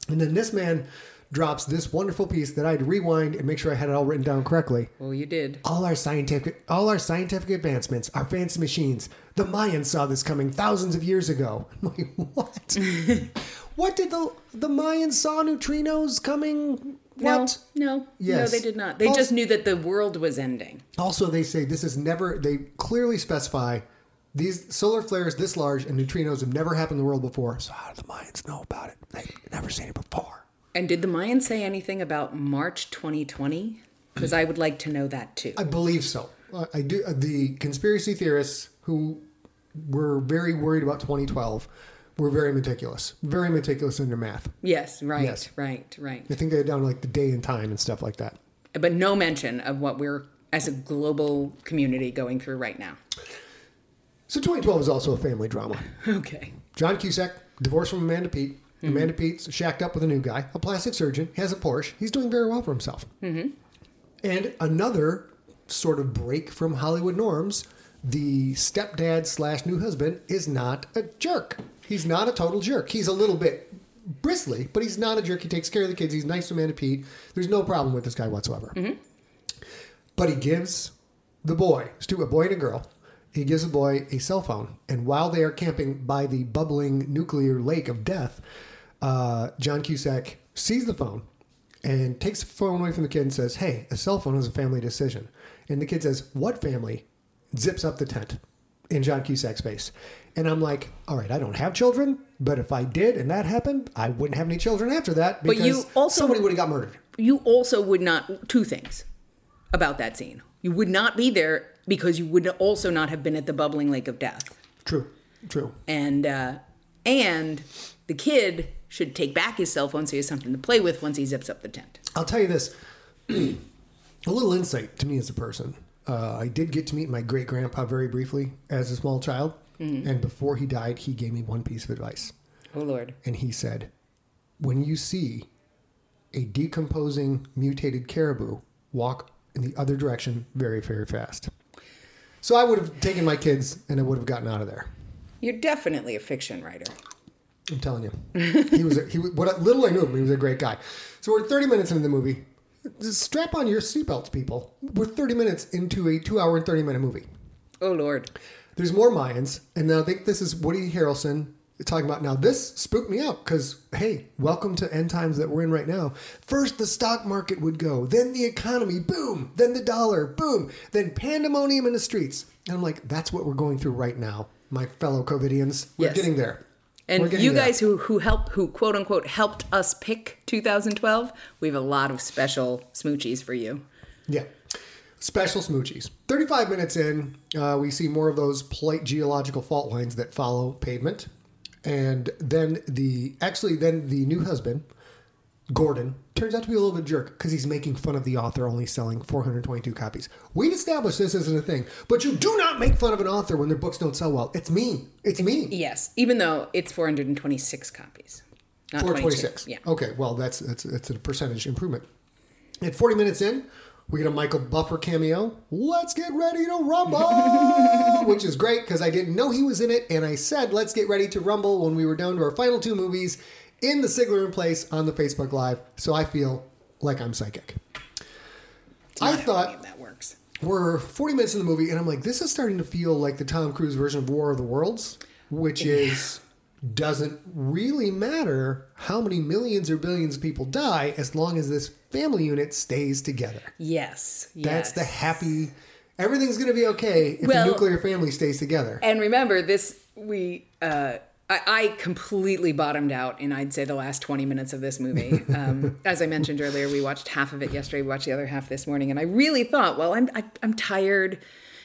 And then this man drops this wonderful piece that I had to rewind and make sure I had it all written down correctly. Well, you did. All our scientific, all our scientific advancements, our fancy machines. The Mayans saw this coming thousands of years ago. *laughs* I'm like, what? *laughs* what did the the Mayans saw neutrinos coming? What? No, no, Yes. no, they did not. They Also- just knew that the world was ending. Also, they say this is never, they clearly specify these solar flares this large and neutrinos have never happened in the world before. So, how do the Mayans know about it? They've never seen it before. And did the Mayans say anything about March 2020? Because I would like to know that too. I believe so. I do. uh, The conspiracy theorists who were very worried about 2012 were very meticulous, very meticulous in their math. Yes, right, Yes. right, right. I think they had down like the day and time and stuff like that. But no mention of what we're as a global community going through right now. So 2012 is also a family drama. *laughs* Okay. John Cusack, divorced from Amanda Peet. Mm-hmm. Amanda Peet's shacked up with a new guy, a plastic surgeon. He has a Porsche. He's doing very well for himself. Mm-hmm. And another sort of break from Hollywood norms. The stepdad slash new husband is not a jerk. He's not a total jerk. He's a little bit bristly, but he's not a jerk. He takes care of the kids. He's nice to Amanda Peet. There's no problem with this guy whatsoever. But he gives the boy, stu- a boy and a girl, he gives the boy a cell phone. And while they are camping by the bubbling nuclear lake of death, uh, John Cusack sees the phone and takes the phone away from the kid and says, Hey, a cell phone is a family decision. And the kid says, What family? Zips up the tent in John Cusack's face. And I'm like, All right, I don't have children, but if I did and that happened, I wouldn't have any children after that But you also- somebody would have got murdered. You also would not two things about that scene. You would not be there because you would also not have been at the bubbling lake of death. True, true. And uh, and the kid should take back his cell phone so he has something to play with once he zips up the tent. I'll tell you this *clears throat* a little insight to me as a person. Uh, I did get to meet my great grandpa very briefly as a small child. And before he died, he gave me one piece of advice. Oh Lord. And he said, When you see a decomposing, mutated caribou, walk in the other direction very, very fast. So I would have taken my kids and I would have gotten out of there. You're definitely a fiction writer. I'm telling you, he was. A, he was, what little I knew of him, he was a great guy. So we're 30 minutes into the movie. Just strap on your seatbelts, people. We're 30 minutes into a two-hour and 30-minute movie. Oh Lord. There's more Mayans, and now I think this is Woody Harrelson talking about now this spooked me out because hey welcome to end times that we're in right now first the stock market would go then the economy boom then the dollar boom then pandemonium in the streets and i'm like that's what we're going through right now my fellow covidians we're Yes. getting there And you guys who who helped who quote unquote helped us pick 2012, we have a lot of special smoochies for you. Yeah. Special smoochies. 35 minutes in, uh, we see more of those plate geological fault lines that follow pavement. And then the, actually, then the new husband, Gordon, turns out to be a little bit jerk because he's making fun of the author only selling 422 copies. We'd established this isn't a thing, but you do not make fun of an author when their books don't sell well. It's mean. It's mean. Yes, even though it's 426 copies. Not 426. 22. Yeah. Okay, well, that's, that's, that's a percentage improvement. At 40 minutes in, we get a Michael Buffer cameo. Let's get ready to rumble, *laughs* which is great because I didn't know he was in it, and I said let's get ready to rumble when we were down to our final two movies in the Sigler in place on the Facebook Live. So I feel like I'm psychic. I thought that works. we're 40 minutes in the movie, and I'm like, this is starting to feel like the Tom Cruise version of War of the Worlds, which is doesn't really matter how many millions or billions of people die as long as this family unit stays together. Yes. That's yes. the happy. Everything's going to be okay if Well- the nuclear family stays together. And remember, this we uh, I, I completely bottomed out in I'd say the last twenty minutes of this movie. *laughs* Um, as I mentioned earlier, we watched half of it yesterday. We watched the other half this morning, and I really thought, well, I'm I, I'm tired.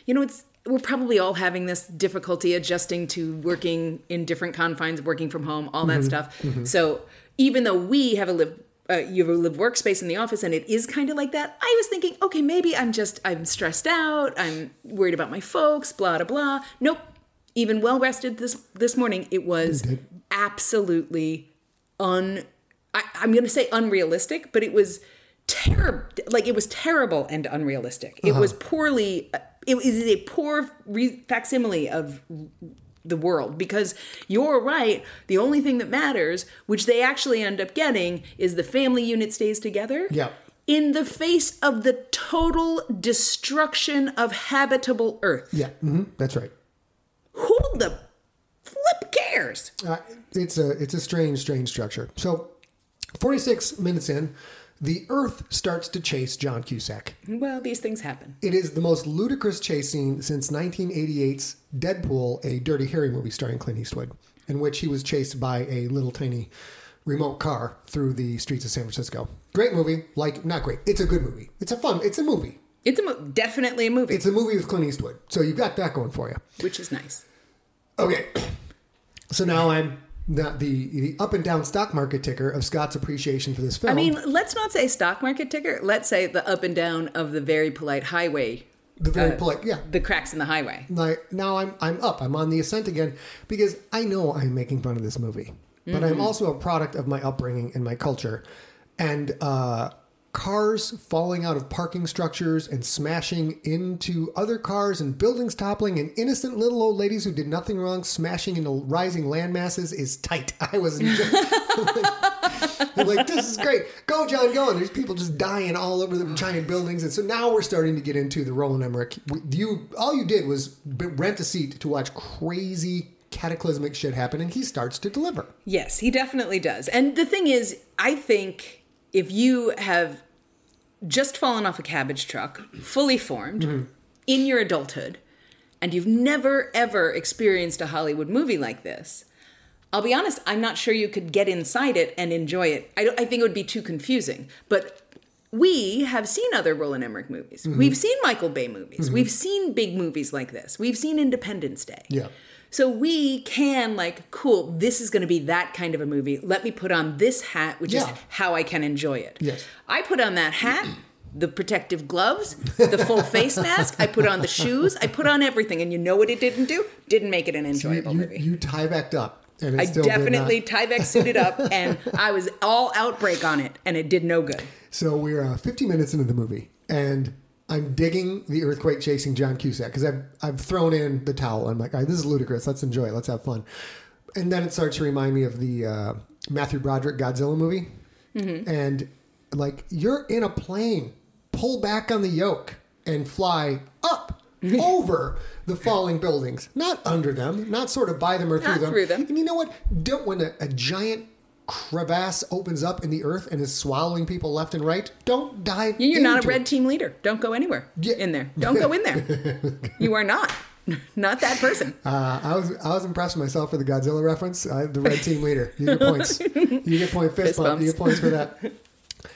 You know, it's we're probably all having this difficulty adjusting to working in different confines, working from home, all that stuff. So even though we have a live uh, you have a live workspace in the office and it is kind of like that i was thinking okay maybe i'm just i'm stressed out i'm worried about my folks blah blah blah nope even well rested this this morning it was absolutely un I, i'm going to say unrealistic but it was terrible like it was terrible and unrealistic it was poorly It is a poor re- facsimile of the world because you're right the only thing that matters which they actually end up getting is the family unit stays together Yeah. in the face of the total destruction of habitable earth yeah, hmm that's right. Who the flip cares Uh, it's a it's a strange, strange structure. So, 46 minutes in, the Earth starts to chase John Cusack. well these things happen It is the most ludicrous chase scene since 1988's Dead Pool, a Dirty Harry movie starring Clint Eastwood, in which he was chased by a little tiny remote car through the streets of San Francisco. Great movie, like not great. It's a good movie. It's a fun. It's a movie. It's a mo- definitely a movie It's a movie with Clint Eastwood. So you've got that going for you. which is nice Okay. *clears throat* So now I'm the, the the up and down stock market ticker of Scott's appreciation for this film. i mean let's not say stock market ticker let's say the up and down of the very polite highway the very polite, yeah. the cracks in the highway like now I'm I'm up. I'm on the ascent again because I know I'm making fun of this movie, but Mm-hmm. I'm also a product of my upbringing and my culture, and uh, cars falling out of parking structures and smashing into other cars and buildings toppling and innocent little old ladies who did nothing wrong smashing into rising land masses is tight. *laughs* I was. I'm *laughs* like, this is great. Go, John, go. And there's people just dying all over the giant buildings. And so now we're starting to get into the Roland Emmerich. You, all you did was rent a seat to watch crazy cataclysmic shit happen, and he starts to deliver. Yes, he definitely does. And the thing is, I think if you have just fallen off a cabbage truck, fully formed, mm-hmm. in your adulthood, and you've never ever experienced a Hollywood movie like this, I'll be honest, I'm not sure you could get inside it and enjoy it. I, don't, I think it would be too confusing. But we have seen other Roland Emmerich movies. Mm-hmm. We've seen Michael Bay movies. Mm-hmm. We've seen big movies like this. We've seen Independence Day. Yeah. So we can like, cool, this is going to be that kind of a movie. Let me put on this hat, which is how I can enjoy it. Yes. I put on that hat, *clears throat* the protective gloves, the full *laughs* face mask. I put on the shoes. I put on everything, and you know what it didn't do? Didn't make it an enjoyable you, movie. you tie backed up. And it I definitely. Tyvek suited up, *laughs* and I was all outbreak on it, and it did no good. So we're uh, 50 minutes into the movie, and I'm digging the earthquake chasing John Cusack because I've I've thrown in the towel. I'm like, all right, this is ludicrous. Let's enjoy it. Let's have fun. And then it starts to remind me of the uh, Matthew Broderick Godzilla movie, and like you're in a plane, pull back on the yoke and fly up. *laughs* over the falling buildings, not under them, not sort of by them or through them. through them. And you know what? Don't when a, a giant crevasse opens up in the earth and is swallowing people left and right, don't dive. You're not a red it. team leader. Don't go anywhere Yeah. in there. Don't go in there. *laughs* you are not. Not that person. Uh, I was I was impressed with myself for the Godzilla reference. Uh, the red team leader. You get points. You get point *laughs* fist, Fist bump. You get points for that.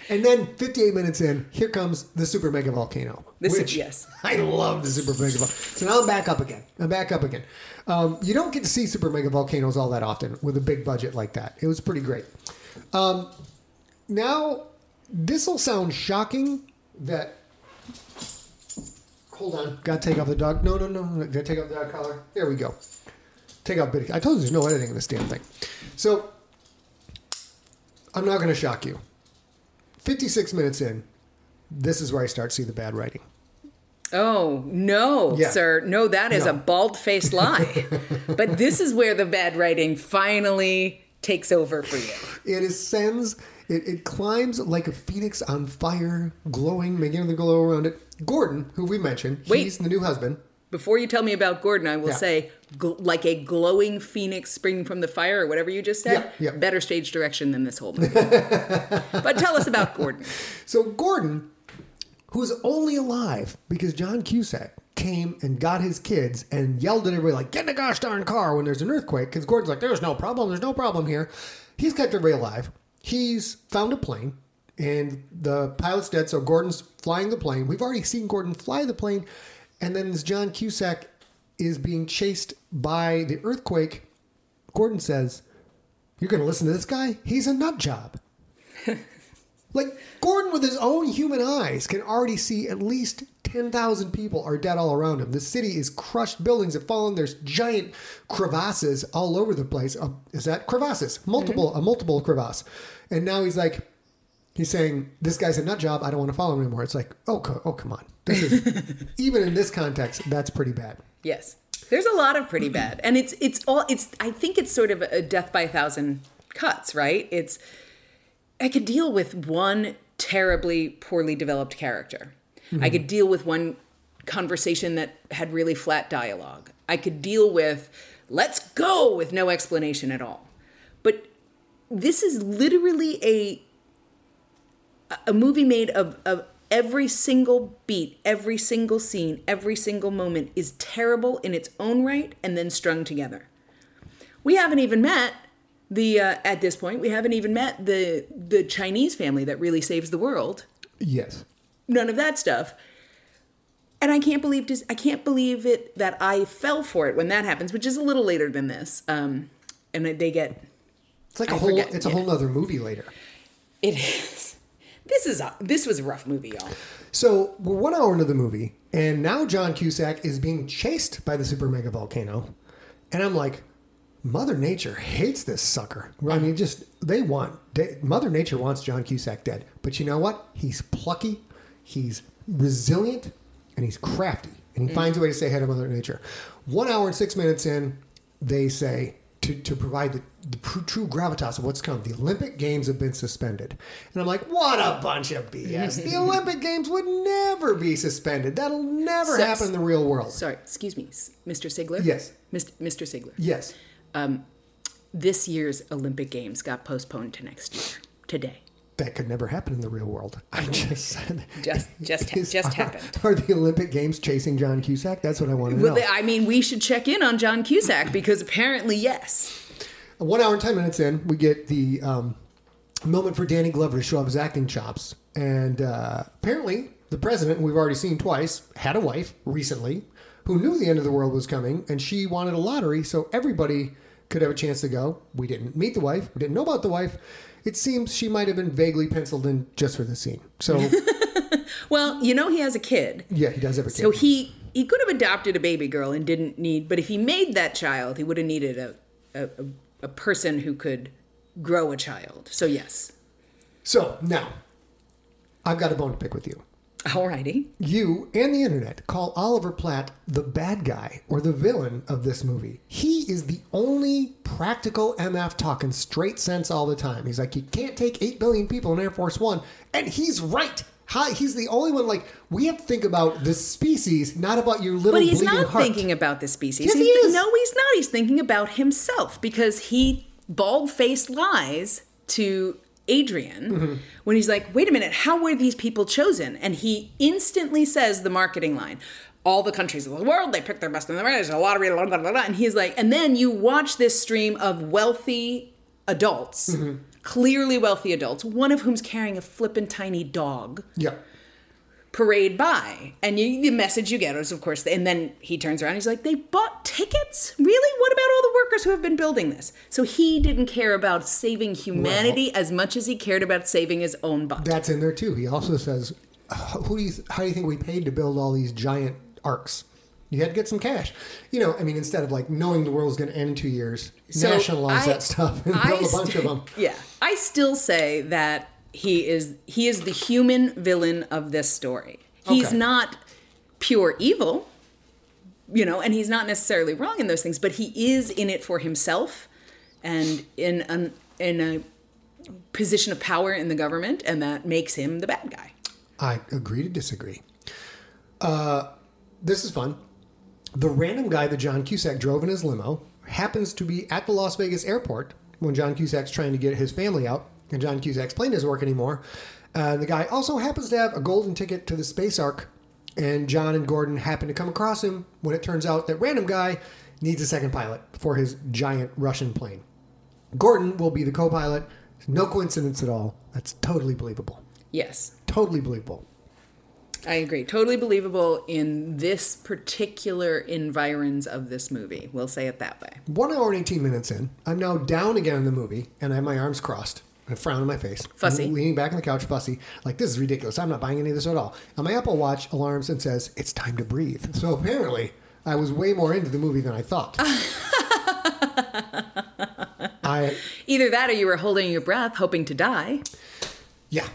And then 58 minutes in, here comes the super mega volcano. This is- which yes. *laughs* I love the super mega volcano. So now I'm back up again. I'm back up again. Um, you don't get to see super mega volcanoes all that often with a big budget like that. It was pretty great. Um, now, this will sound shocking that. Hold on. Gotta take off the dog. No, no, no. no. Gotta take off the dog collar. There we go. Take out Biddy. I told you there's no editing in this damn thing. So, I'm not going to shock you. 56 minutes in, this is where I start to see the bad writing. Oh, no, Yeah. sir. No, that is No. a bald faced lie. *laughs* but this is where the bad writing finally takes over for you. It ascends, it, it climbs like a phoenix on fire, glowing, making the glow around it. Gordon, who we mentioned, Wait. he's the new husband. Before you tell me about Gordon, I will Yeah. say, gl- like a glowing phoenix springing from the fire, or whatever you just said, Yeah, yeah. better stage direction than this whole movie. *laughs* but tell us about Gordon. So Gordon, who's only alive because John Cusack came and got his kids and yelled at everybody like, "Get in the gosh darn car!" when there's an earthquake. Because Gordon's like, "There's no problem. There's no problem here." He's kept everybody alive. He's found a plane, and the pilot's dead. So Gordon's flying the plane. We've already seen Gordon fly the plane, and then as John Cusack is being chased by the earthquake, Gordon says, "You're going to listen to this guy? He's a nut job." *laughs* Like Gordon, with his own human eyes, can already see at least ten thousand people are dead all around him. The city is crushed. Buildings have fallen. There's giant crevasses all over the place. Uh, is that crevasses? Multiple, a multiple crevasse. And now he's like, he's saying, "This guy's a nut job. I don't want to follow him anymore." It's like, oh, co- oh, come on. This is *laughs* even in this context, that's pretty bad. Yes. There's a lot of pretty bad. And it's it's all it's I think it's sort of a death by a thousand cuts, right? It's I could deal with one terribly poorly developed character. I could mm-hmm. deal with one conversation that had really flat dialogue. I could deal with let's go with no explanation at all. But this is literally a a movie made of, of every single beat, every single scene, every single moment is terrible in its own right and then strung together. We haven't even met the uh, at this point we haven't even met the the Chinese family that really saves the world. Yes. None of that stuff. And I can't believe just I can't believe it that I fell for it when that happens, which is a little later than this. Um, and they get It's like a I whole. forget, It's a yeah. whole other movie later. it is. This is a this was a rough movie, y'all. So we're one hour into the movie, and now John Cusack is being chased by the super mega volcano, and I'm like, Mother Nature hates this sucker. I mean, just they want they, Mother Nature wants John Cusack dead, but you know what? He's plucky, he's resilient, and he's crafty, and he mm. finds a way to stay ahead of Mother Nature. One hour and six minutes in, they say to, to provide the, the pr- true gravitas of what's come, the Olympic Games have been suspended. And I'm like, what a bunch of BS. the *laughs* Olympic Games would never be suspended. That'll never So- happen in the real world. Sorry, excuse me, Mr. Sigler. Yes. Mr. Mr. Sigler. Yes. Um, this year's Olympic Games got postponed to next year. Today. That could never happen in the real world. I just said. Just *laughs* just Is- just are, happened. Are the Olympic Games chasing John Cusack? That's what I want to know. Well, I mean, we should check in on John Cusack because apparently, yes. One hour and 10 minutes in, we get the um, moment for Danny Glover to show off his acting chops. And uh, apparently, the president, we've already seen twice, had a wife recently who knew the end of the world was coming and she wanted a lottery so everybody could have a chance to go. We didn't meet the wife, we didn't know about the wife. It seems she might have been vaguely penciled in just for the scene. So, *laughs* Well, you know, he has a kid. yeah, he does have a kid. So he he could have adopted a baby girl and didn't need, but if he made that child, he would have needed a a, a, a person who could grow a child. So yes. so now, I've got a bone to pick with you. Alrighty. You and the internet call Oliver Platt the bad guy or the villain of this movie. He is the only practical MF talking straight sense all the time. He's like, you can't take 8 billion people in Air Force One. And he's right. Hi, he's the only one. Like we have to think about the species, not about your little But he's not heart. thinking about the species. Yes, he He's- is. No, he's not. He's thinking about himself because he bald faced lies to Adrian Mm-hmm. when he's like, wait a minute, how were these people chosen? And he instantly says the marketing line. All the countries of the world, they pick their best and the rest. There's a lottery, blah, blah, blah, blah. And he's like, and then you watch this stream of wealthy adults, Mm-hmm. clearly wealthy adults, one of whom's carrying a flippin' tiny dog yeah. Parade by and you, the message you get is of course and then he turns around he's like they bought tickets really what about all the workers who have been building this so he didn't care about saving humanity as much as he cared about saving his own butt That's in there too. He also says, "Who do you? How do you think we paid to build all these giant arks? You had to get some cash. You know, I mean, instead of like knowing the world's going to end in two years, So nationalize I- that stuff and I build a bunch st- of them. *laughs* yeah i still say that he is he is the human villain of this story he's Okay. not pure evil you know and he's not necessarily wrong in those things but he is in it for himself and in an in a position of power in the government and that makes him the bad guy I agree to disagree. Uh, this is fun. The random guy that John Cusack drove in his limo happens to be at the Las Vegas airport when John Cusack's trying to get his family out, and John Cusack's plane doesn't work anymore. Uh, the guy also happens to have a golden ticket to the Space Ark, and John and Gordon happen to come across him when it turns out that random guy needs a second pilot for his giant Russian plane. Gordon will be the co pilot. No coincidence at all. That's totally believable. yes Totally believable. i agree totally believable in this particular environs of this movie we'll say it that way One hour and 18 minutes in, I'm now down again in the movie, and I have my arms crossed a frown on my face. Fussy. Leaning back on the couch, fussy. Like, this is ridiculous. I'm not buying any of this at all. And my Apple Watch alarms and says, it's time to breathe. So apparently, I was way more into the movie than I thought. *laughs* I, either that or you were holding your breath hoping to die yeah.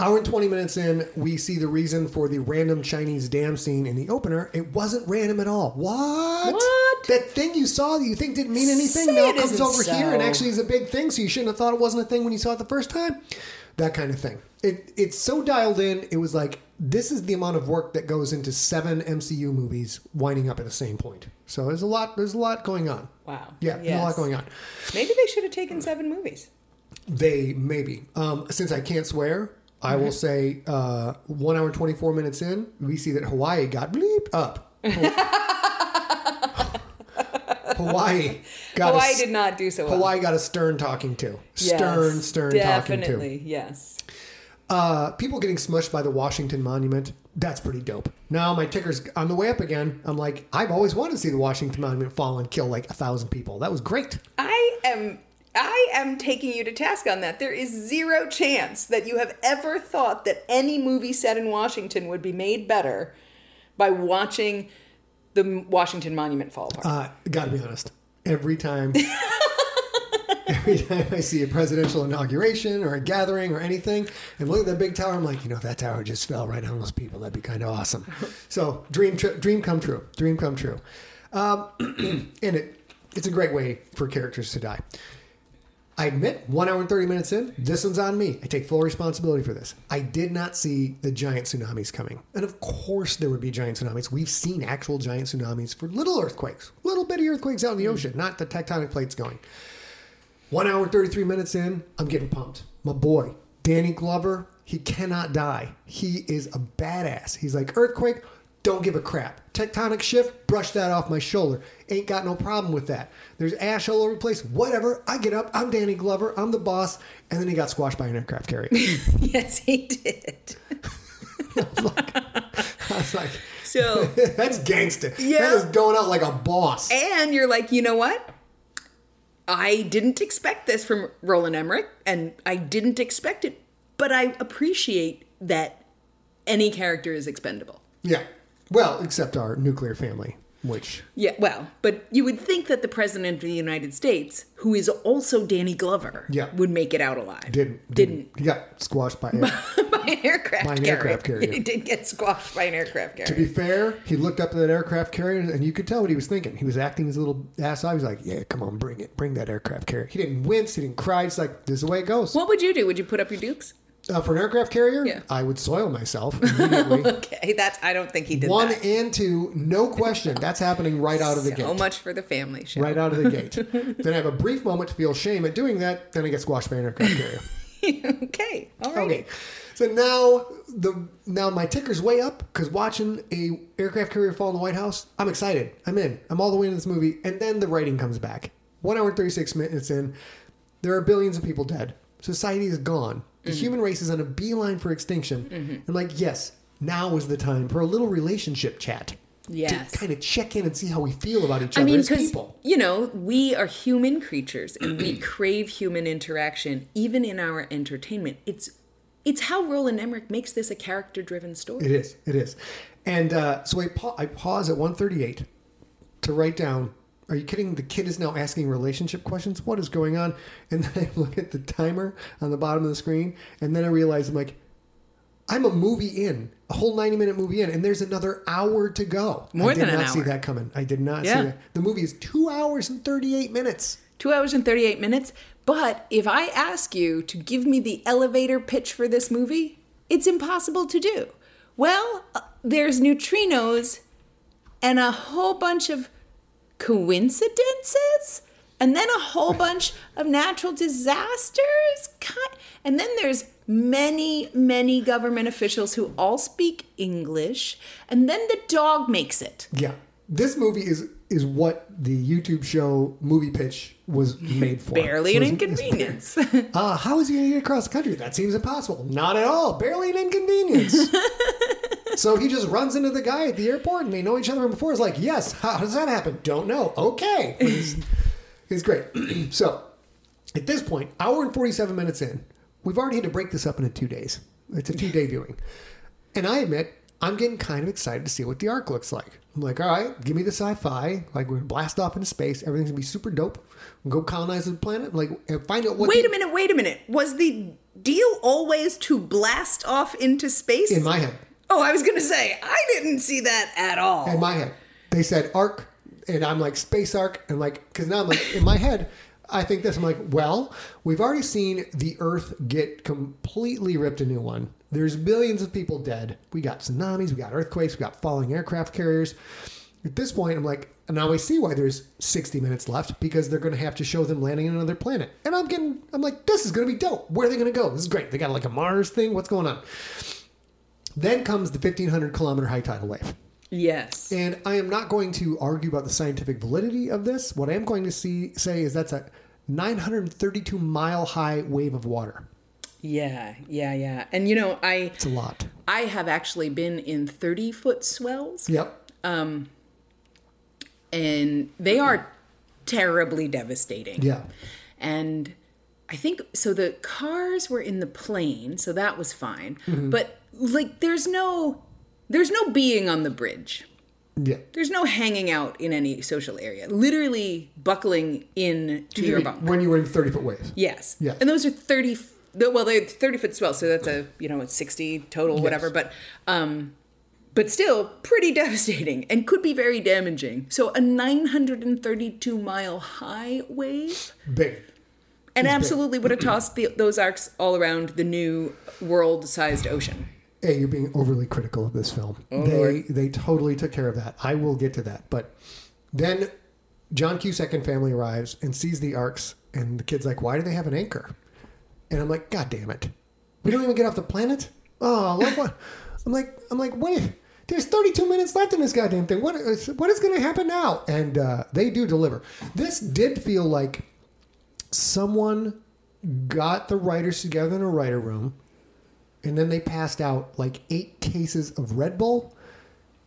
Hour and 20 minutes in, we see the reason for the random Chinese dam scene in the opener. It wasn't random at all. What? What? That thing you saw that you think didn't mean anything Say now it comes over here and actually is a big thing, so you shouldn't have thought it wasn't a thing when you saw it the first time. That kind of thing. It, it's so dialed in, it was like, this is the amount of work that goes into seven MCU movies winding up at the same point. So there's a lot, there's a lot going on. wow Yeah, there's a lot going on. maybe they should have taken seven movies They maybe. Um, since I can't swear, I will say uh, one hour and 24 minutes in, we see that Hawaii got bleep up. *laughs* Hawaii got Hawaii a, did not do so well. Hawaii got a stern talking to. Yes, Stern, stern talking to. Definitely, yes. Uh, people getting smushed by the Washington Monument. That's pretty dope. Now my ticker's on the way up again. I'm like, I've always wanted to see the Washington Monument fall and kill like a thousand people. That was great. I am I am taking you to task on that. There is zero chance that you have ever thought that any movie set in Washington would be made better by watching the Washington Monument fall apart. Uh, gotta be honest. Every time, *laughs* every time I see a presidential inauguration or a gathering or anything, and look at that big tower, I'm like, you know, if that tower just fell right on those people. That'd be kind of awesome. *laughs* So, dream, tr- dream come true. Dream come true. Um, *clears throat* and it, it's a great way for characters to die. I admit, one hour and 30 minutes in, this one's on me. I take full responsibility for this. I did not see the giant tsunamis coming. And of course, there would be giant tsunamis. We've seen actual giant tsunamis for little earthquakes, little bitty earthquakes out in the hmm. ocean, not the tectonic plates going. One hour and 33 minutes in, I'm getting pumped. My boy, Danny Glover, he cannot die. He is a badass. He's like, earthquake, don't give a crap. Tectonic shift, brush that off my shoulder. Ain't got no problem with that. There's ash all over the place. Whatever. I get up. I'm Danny Glover. I'm the boss. And then he got squashed by an aircraft carrier. *laughs* yes, he did. *laughs* I was like, So *laughs* that's gangster. Yeah. That is going out like a boss. and you're like, you know what? I didn't expect this from Roland Emmerich, and I didn't expect it, but I appreciate that any character is expendable. Yeah. Well, except our nuclear family, which Yeah, well, but you would think that the president of the United States, who is also Danny Glover, Yeah. would make it out alive. didn't. Didn't. He got squashed by *laughs* air. by an aircraft By an carrier. aircraft carrier. He did get squashed by an aircraft carrier. To be fair, he looked up at that aircraft carrier and you could tell what he was thinking. He was acting his little ass off. He was like, Yeah, come on, bring it. Bring that aircraft carrier. He didn't wince. He didn't cry. He's like, This is the way it goes. what would you do? Would you put up your dukes? Uh, for an aircraft carrier, Yeah. I would soil myself *laughs* immediately. Okay, that's I don't think he did One that. and two, no question. That's happening right out of the so gate. So much for the family show. Right out of the *laughs* gate. then I have a brief moment to feel shame at doing that. Then I get squashed by an aircraft carrier. *laughs* okay, all right. Okay. So now the now my ticker's way up because watching a aircraft carrier fall in the White House, I'm excited. I'm in. I'm all the way into this movie, and then the writing comes back. One hour and thirty six minutes in, there are billions of people dead. Society is gone. The human race is on a beeline for extinction. I'm like, yes, now is the time for a little relationship chat. Yes. To kind of check in and see how we feel about each other I mean, as because people. you know, we are human creatures and we *clears throat* crave human interaction, even in our entertainment. It's it's how Roland Emmerich makes this a character-driven story. It is. It is. And uh, so I, pa- I pause at 138 to write down, are you kidding? The kid is now asking relationship questions. What is going on? *laughs* And then I look at the timer on the bottom of the screen. And then I realize I'm like, I'm a movie in, a whole 90 minute movie in, and there's another hour to go. More I did than an not see that coming. I did not Yeah. see that. The movie is two hours and 38 minutes. Two hours and 38 minutes. But if I ask you to give me the elevator pitch for this movie, it's impossible to do. Well, uh, there's neutrinos and a whole bunch of coincidences, and then a whole bunch of natural disasters. And then there's many, many government officials who all speak English, and then the dog makes it. Yeah. This movie is is what the YouTube show movie pitch was made for. Barely an Was- inconvenience. Uh, *laughs* how is he going to get across the country? That seems impossible. Not at all. Barely an inconvenience. *laughs* so he just runs into the guy at the airport and they know each other from before. It's like, yes, how does that happen? Don't know. Okay. He's, it's great. *clears throat* so at this point, hour and 47 minutes in, we've already had to break this up into two days. It's a two day *laughs* viewing. And I admit, I'm getting kind of excited to see what the ark looks like. I'm like, all right, give me the sci-fi. Like we're gonna blast off into space. Everything's gonna be super dope. We'll go colonize the planet. Like find out what. Wait the- a minute, wait a minute. Was the deal always to blast off into space? In my head. Oh, I was to say, I didn't see that at all. In my head, they said ark, and I'm like space ark, and like because now I'm like in my head. I think this. I'm like, well, we've already seen the Earth get completely ripped a new one. There's billions of people dead. We got tsunamis, we got earthquakes, we got falling aircraft carriers. At this point, I'm like, and now I see why there's 60 minutes left because they're going to have to show them landing on another planet. And I'm getting, I'm like, this is going to be dope. Where are they going to go? This is great. They got like a Mars thing. What's going on? Then comes the 1500 kilometer high tidal wave. yes. And I am not going to argue about the scientific validity of this. What I am going to see say is that's a 932 mile high wave of water. Yeah, yeah, yeah. And you know, I It's a lot. I have actually been in 30 foot swells Yep. Um and they are terribly devastating. Yeah. And I think so the cars were in the plane, so that was fine. Mm-hmm. But like there's no there's no being on the bridge. Yeah. There's no hanging out in any social area. Literally buckling in to your bunk. When you were in 30 foot waves. Yes. Yeah. And those are 30 f- well they're 30 foot swell, so that's a, you know, it's 60 total whatever, but um but still pretty *laughs* devastating and could be very damaging. So a 932 mile high wave Big. and big. absolutely would have tossed the, those arks all around the new world-sized ocean. Hey, you're being overly critical of this film. Oh, they they totally took care of that. I will get to that. But then John Cusack and family arrives and sees the arks, and the kid's like, "Why do they have an anchor?" And I'm like, "God damn it! We don't even get off the planet." Oh, look what *laughs* I'm like. I'm like, wait. There's 32 minutes left in this goddamn thing. What is what is going to happen now? And uh, they do deliver. This did feel like someone got the writers together in a writer room and then they passed out like eight cases of Red Bull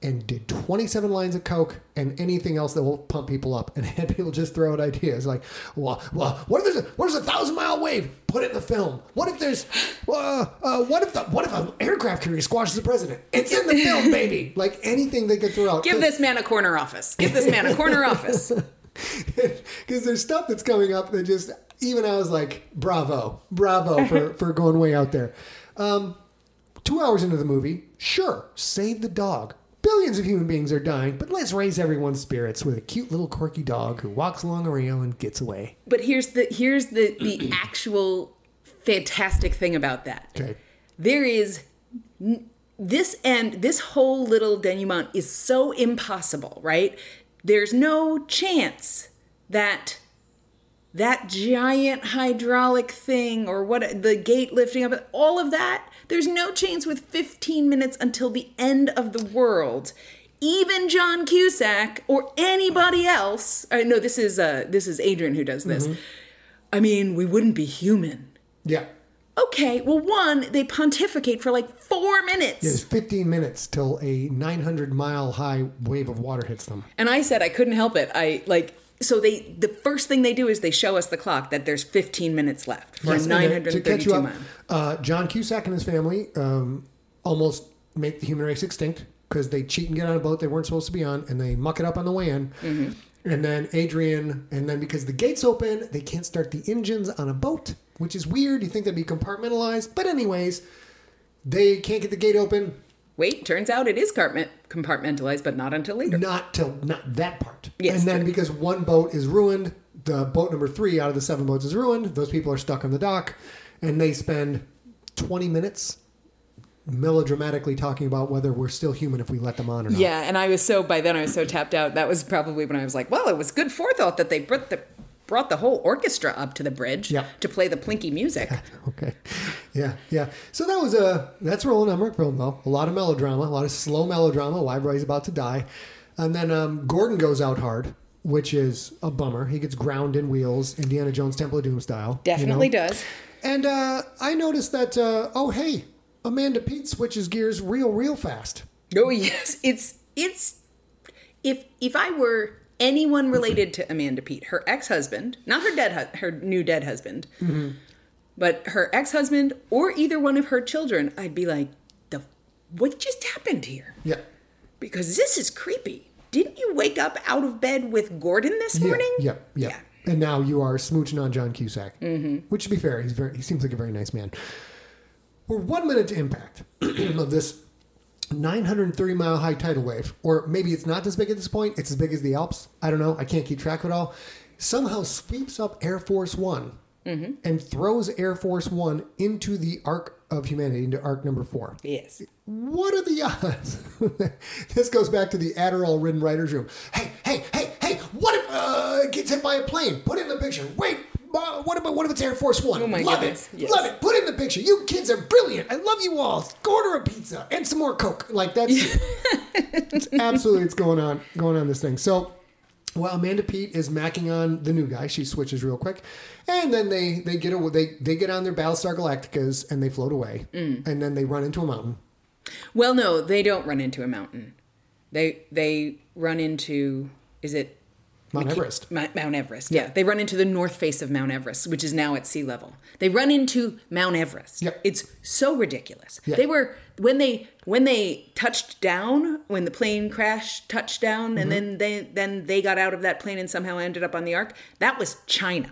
and did 27 lines of Coke and anything else that will pump people up and *laughs* had people just throw out ideas like, well, well what if there's a, what if there's a thousand mile wave? Put it in the film. What if there's, uh, uh, what if the, what if an aircraft carrier squashes the president? It's in the film, *laughs* baby. Like anything they could throw out. Give this man a corner office. Give this man a corner *laughs* office. because there's stuff that's coming up that just even I was like, bravo, bravo for for going way out there. Um, two hours into the movie, sure, save the dog. Billions of human beings are dying, but let's raise everyone's spirits with a cute little quirky dog who walks along a rail and gets away. But here's the here's the the *clears throat* actual fantastic thing about that. Okay. there is n- this end, this whole little denouement is so impossible, right? There's no chance that that giant hydraulic thing or what the gate lifting up all of that there's no chance with 15 minutes until the end of the world even john cusack or anybody else uh, no this is uh this is adrian who does this i mean we wouldn't be human Yeah. okay well one they pontificate for like four minutes It's 15 minutes till a 900 mile high wave of water hits them. And I said I couldn't help it. I like so they the first thing they do is they show us the clock that there's 15 minutes left for Yes, and then to catch 932 you miles. uh, John Cusack and his family um, almost make the human race extinct because they cheat and get on a boat they weren't supposed to be on, and they muck it up on the way in. Mm-hmm. And then Adrian, and then because the gates open, they can't start the engines on a boat, which is weird. You think they'd be compartmentalized, but anyways, they can't get the gate open. Wait, turns out it is compartmentalized, but not until later. Not till not that part. Yes, and then true. because one boat is ruined, the boat number three out of the seven boats is ruined. Those people are stuck on the dock, and they spend twenty minutes melodramatically talking about whether we're still human if we let them on or not. Yeah, and I was so by then I was so tapped out. That was probably when I was like, well, it was good forethought that they brought the brought the whole orchestra up to the bridge Yep. to play the plinky music. *laughs* Okay. Yeah, yeah. So that was a that's Roland Emmerich film though. A lot of melodrama, a lot of slow melodrama. Why everybody's about to die, and then um, Gordon goes out hard, which is a bummer. He gets ground in wheels, Indiana Jones Temple of Doom style. you know? Definitely does. And uh, I noticed that. Uh, oh, hey, Amanda Peet switches gears real, real fast. Oh *laughs* yes, it's it's if if I were anyone related to Amanda Peet, her ex-husband, not her dead hu- her new dead husband, but her ex-husband or either one of her children, I'd be like, the what just happened here? Yeah. Because this is creepy. Didn't you wake up out of bed with Gordon this Yeah, morning? yeah, yeah, And now you are smooching on John Cusack, mm-hmm. which to be fair, he's very he seems like a very nice man. We're one minute to impact *clears throat* of this 930 mile high tidal wave, or maybe it's not as big at this point. It's as big as the Alps. I don't know. I can't keep track of it all. Somehow sweeps up Air Force One and throws Air Force One into the Ark of Humanity, into Ark number four. Yes. What are the odds? *laughs* this goes back to the Adderall ridden writer's room. Hey, hey, hey, hey, what if uh, it gets hit by a plane? Put it in the picture. Wait, what, about, what if it's Air Force One? Oh my love goodness, it. yes. Love it. Put it in the picture. You kids are brilliant. I love you all. Go order a pizza and some more Coke. Like that's *laughs* it's absolutely it's going on going on this thing. So well, Amanda Peet is macking on the new guy. She switches real quick, and then they they get away. They they get on their Battlestar Galacticas and they float away, Mm. and then they run into a mountain. Well, no, they don't run into a mountain. They they run into is it Mount Everest. Mount Mount Everest. Yeah. they run into the north face of Mount Everest, which is now at sea level. They run into Mount Everest. Yep. It's so ridiculous. Yeah. They were when they when they touched down when the plane crashed touched down Mm-hmm. and then they then they got out of that plane and somehow ended up on the ark. That was China.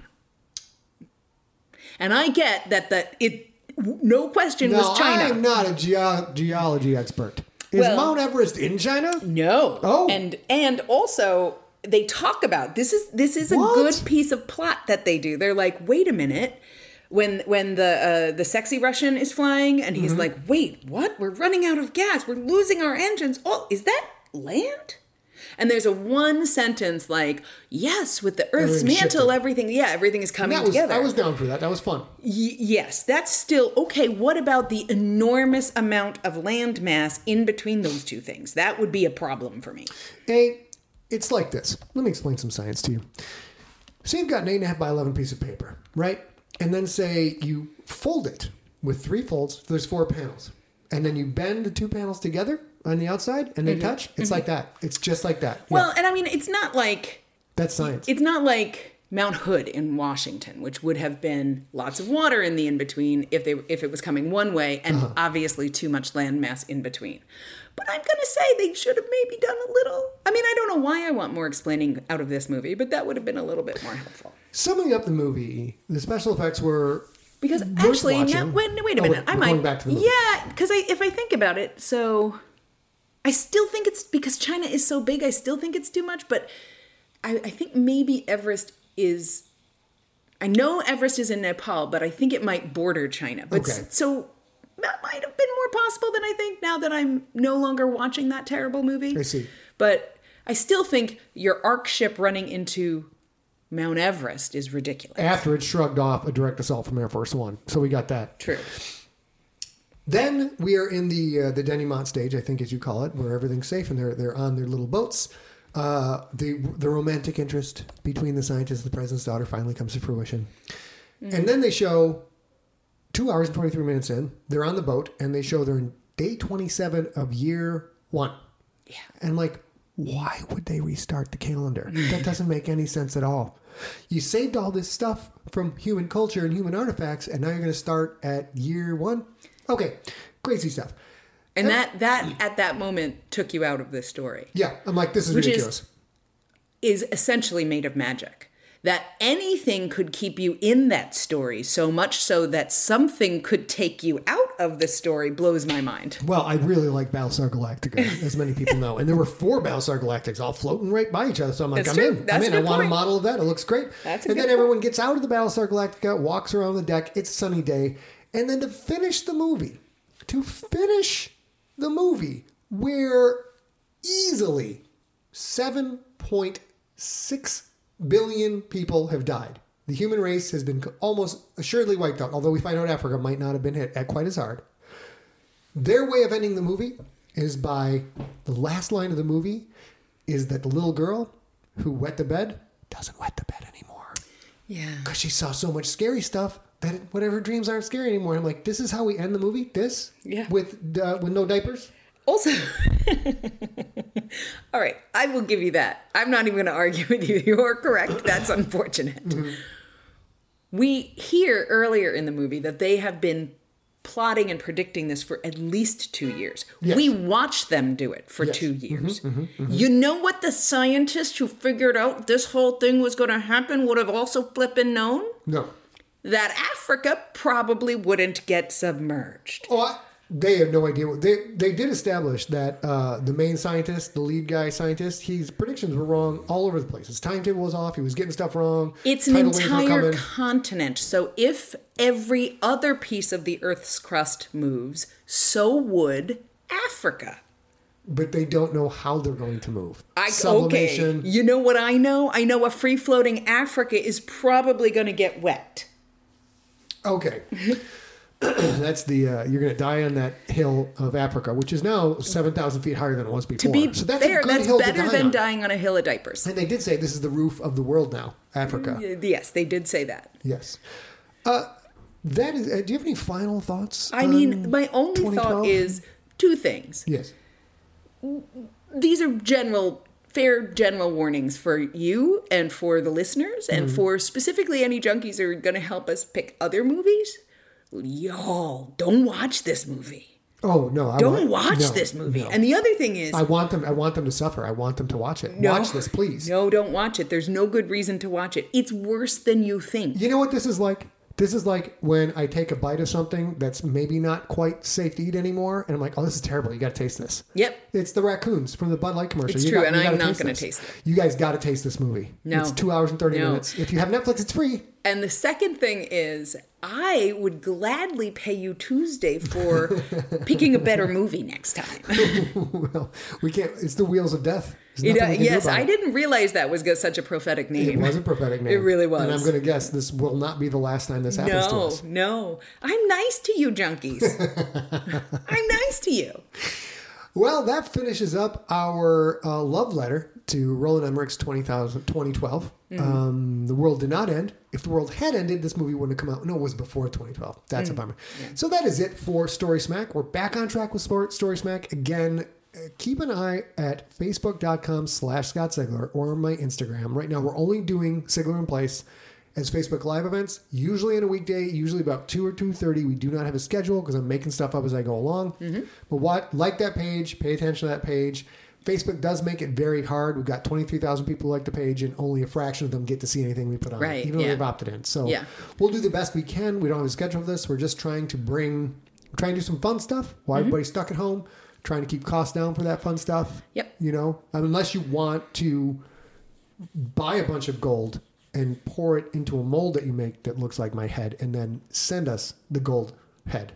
And I get that the it no question No, was China. I'm not a geo- geology expert. Is Well- Mount Everest in China? No. Oh. And and also they talk about this is this is a What? good piece of plot that they do. They're like, wait a minute. When when the uh, the sexy Russian is flying and Mm-hmm. he's like, wait, what? We're running out of gas. We're losing our engines. Oh, is that land? And there's a one sentence like, yes, with the Earth's Everything mantle, shifted. everything, yeah, everything is coming That was together. I was down for that. That was fun. Y- yes, that's still okay. What about the enormous amount of land mass in between those two things? That would be a problem for me. Hey, it's like this. Let me explain some science to you. So you've got an eight and a half by eleven piece of paper, right? And then say you fold it with three folds. There's four panels, and then you bend the two panels together on the outside, and they touch. It's like that. It's just like that. Yeah, Mm-hmm. Well, and I mean, it's not like that's science. it's not like Mount Hood in Washington, which would have been lots of water in the in between if they if it was coming one way, and Uh-huh. obviously too much land mass in between. But I'm gonna say they should have maybe done a little. I mean, I don't know why I want more explaining out of this movie, but that would have been a little bit more helpful. Summing up the movie, the special effects were Because actually, now, watching. wait, a Oh, minute. I might going back to the movie. yeah, because I, if I think about it, so I still think it's because China is so big. I still think it's too much, but I, I think maybe Everest is. I know Everest is in Nepal, but I think it might border China. But Okay. so that might have been more possible than I think now that I'm no longer watching that terrible movie. I see. But I still think your ark ship running into Mount Everest is ridiculous. After it shrugged off a direct assault from Air Force One, so we got that. True. Then we are in the uh, the denouement stage, I think, as you call it, where everything's safe and they're they're on their little boats. Uh, the the romantic interest between the scientist and the president's daughter finally comes to fruition, and then they show two hours and twenty three minutes in, they're on the boat and they show they're in day twenty seven of year one. Yeah. And like, why would they restart the calendar? Mm. That doesn't make any sense at all. You saved all this stuff from human culture and human artifacts, and now you're going to start at year one. Okay, crazy stuff. And that that at that moment took you out of this story. Yeah, I'm like, this is Which is- ridiculous. is essentially made of magic. That anything could keep you in that story, so much so that something could take you out of the story blows my mind. well, I really like Battlestar Galactica, *laughs* as many people know, and there were four Battlestar Galactics all floating right by each other. So I'm like, That's I'm true. in. That's I'm in. I want a model of that. It looks great. That's and then point. everyone gets out of the Battlestar Galactica, walks around the deck. It's a sunny day, and then to finish the movie, to finish the movie, where easily 7.6 billion people have died. The human race has been almost assuredly wiped out, although we find out Africa might not have been hit at quite as hard. Their way of ending the movie is by the last line of the movie is that the little girl who wet the bed doesn't wet the bed anymore Yeah. because she saw so much scary stuff that whatever dreams aren't scary anymore. I'm like, this is how we end the movie. This, Yeah. with uh, with no diapers. Also, *laughs* all right, I will give you that. I'm not even going to argue with you. *laughs* You're correct. That's unfortunate. Mm-hmm. We hear earlier in the movie that they have been plotting and predicting this for at least two years. Yes. We watched them do it for Yes. two mm-hmm, years. Mm-hmm, mm-hmm, you know what the scientist who figured out this whole thing was going to happen would have also flippin' known? No. That Africa probably wouldn't get submerged. Oh, I, they have no idea. What, they they did establish that uh, the main scientist, the lead guy scientist, his predictions were wrong all over the place. His timetable was off. He was getting stuff wrong. It's an entire continent. So if every other piece of the Earth's crust moves, so would Africa. but they don't know how they're going to move. I, okay. Sublimation. You know what I know? I know a free floating Africa is probably going to get wet. Okay. *laughs* *clears throat* That's the uh, you're going to die on that hill of Africa, which is now seven thousand feet higher than it was before. To be so that's fair, a good that's hill better die than on. dying on a hill of diapers. And they did say this is the roof of the world now, Africa. Yes, they did say that. Yes. Uh, that is. Uh, do you have any final thoughts? I mean, my only thought is two things. yes. these are general fair general warnings for you and for the listeners and Mm-hmm. for specifically any junkies who are going to help us pick other movies y'all don't watch this movie Oh no! I don't want, watch no, this movie no. and the other thing is I want them. I want them to suffer. I want them to watch it. no, Watch this, please. no don't watch it there's no good reason to watch it it's worse than you think You know what this is like? This is like when I take a bite of something that's maybe not quite safe to eat anymore, and I'm like, "Oh, this is terrible. You got to taste this." Yep. It's the raccoons from the Bud Light commercial. It's You true, got- and I'm not gonna taste it. You guys got to taste this movie. No. It's two hours and thirty minutes. If you have Netflix, it's free. and the second thing is i would gladly pay you tuesday for *laughs* picking a better movie next time *laughs* well, we can't. It's the wheels of death. There's You know, nothing we can do yes, I it. didn't realize that was such a prophetic name. It was a prophetic name. It really was. And I'm going to guess this will not be the last time this happens to No, us. no. I'm nice to you, junkies. *laughs* I'm nice to you. Well, that finishes up our uh, love letter to Roland Emmerich's 20,000 2012. Mm-hmm. Um, the world did not end. If the world had ended, this movie wouldn't have come out. No, it was before 2012. That's Mm. a bummer. So that is it for Story Smack. We're back on track with Story Smack. Again, uh, keep an eye at facebook.com slash Scott Sigler or my Instagram. Right now, we're only doing Sigler in Place as Facebook Live events, usually on a weekday, usually about 2 or 2.30. We do not have a schedule because I'm making stuff up as I go along. But what like that page, pay attention to that page. Facebook does make it very hard. We've got 23,000 people like the page, and only a fraction of them get to see anything we put on, Right, even though they've opted in. So Yeah. we'll do the best we can. We don't have a schedule for this. We're just trying to bring, trying to do some fun stuff while Mm-hmm. everybody's stuck at home, trying to keep costs down for that fun stuff. Yep. You know, unless you want to buy a bunch of gold and pour it into a mold that you make that looks like my head and then send us the gold head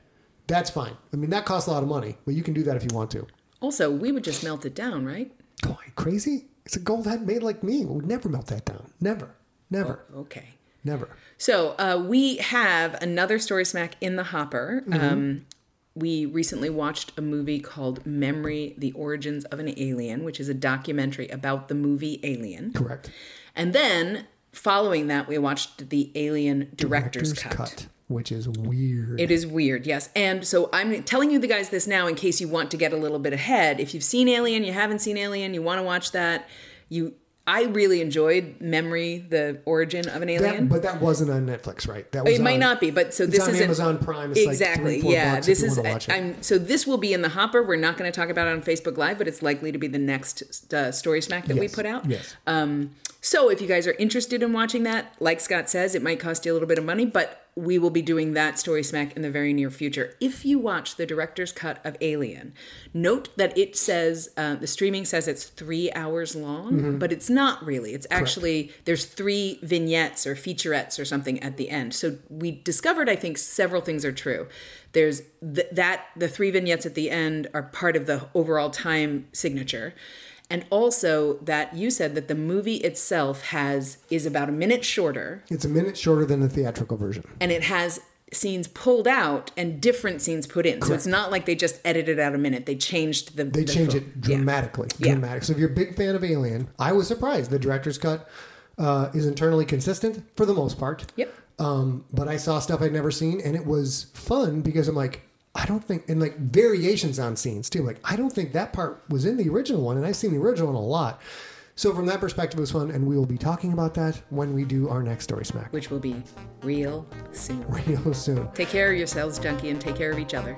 That's fine. I mean, that costs a lot of money, but you can do that if you want to. Also, we would just melt it down, right? Oh, are you crazy? It's a gold head made like me. We would never melt that down. Never. Never. Okay. Never. So uh, we have another story smack in the hopper. Um, we recently watched a movie called Memory: The Origins of an Alien, which is a documentary about the movie Alien. Correct. And then following that, we watched the Alien director's, cut. which is weird. It is weird, yes. And so I'm telling you the guys this now in case you want to get a little bit ahead. If you've seen Alien, you haven't seen Alien, you want to watch that, you I really enjoyed Memory, the origin of an alien. That, but that wasn't on Netflix, right? That was it might on- not be, but so this on is Amazon Prime. It's exactly, like three, yeah. This is wanna watch it. I'm so this will be in the hopper. We're not going to talk about it on Facebook Live, but it's likely to be the next uh, story smack that we put out. yes. Um, so if you guys are interested in watching that, like Scott says, it might cost you a little bit of money, but we will be doing that story smack in the very near future. If you watch the director's cut of Alien, note that it says uh, the streaming says it's three hours long, Mm-hmm. but it's not really. It's actually there's three vignettes or featurettes or something at the end. So we discovered, I think, several things are true. There's th- that the three vignettes at the end are part of the overall time signature and also that you said that the movie itself has is about a minute shorter It's a minute shorter than the theatrical version. and it has scenes pulled out and different scenes put in so it's not like they just edited out a minute they changed the They the change film. it dramatically. Yeah. Dramatic. So if you're a big fan of Alien, I was surprised. The director's cut uh, is internally consistent for the most part. Yep. Um, but I saw stuff I'd never seen, and it was fun because I'm like, I don't think, and like variations on scenes too. Like, I don't think that part was in the original one, and I've seen the original one a lot. So from that perspective, it was fun, and we will be talking about that when we do our next story smack which will be real soon *laughs* real soon. take care of yourselves junkie and take care of each other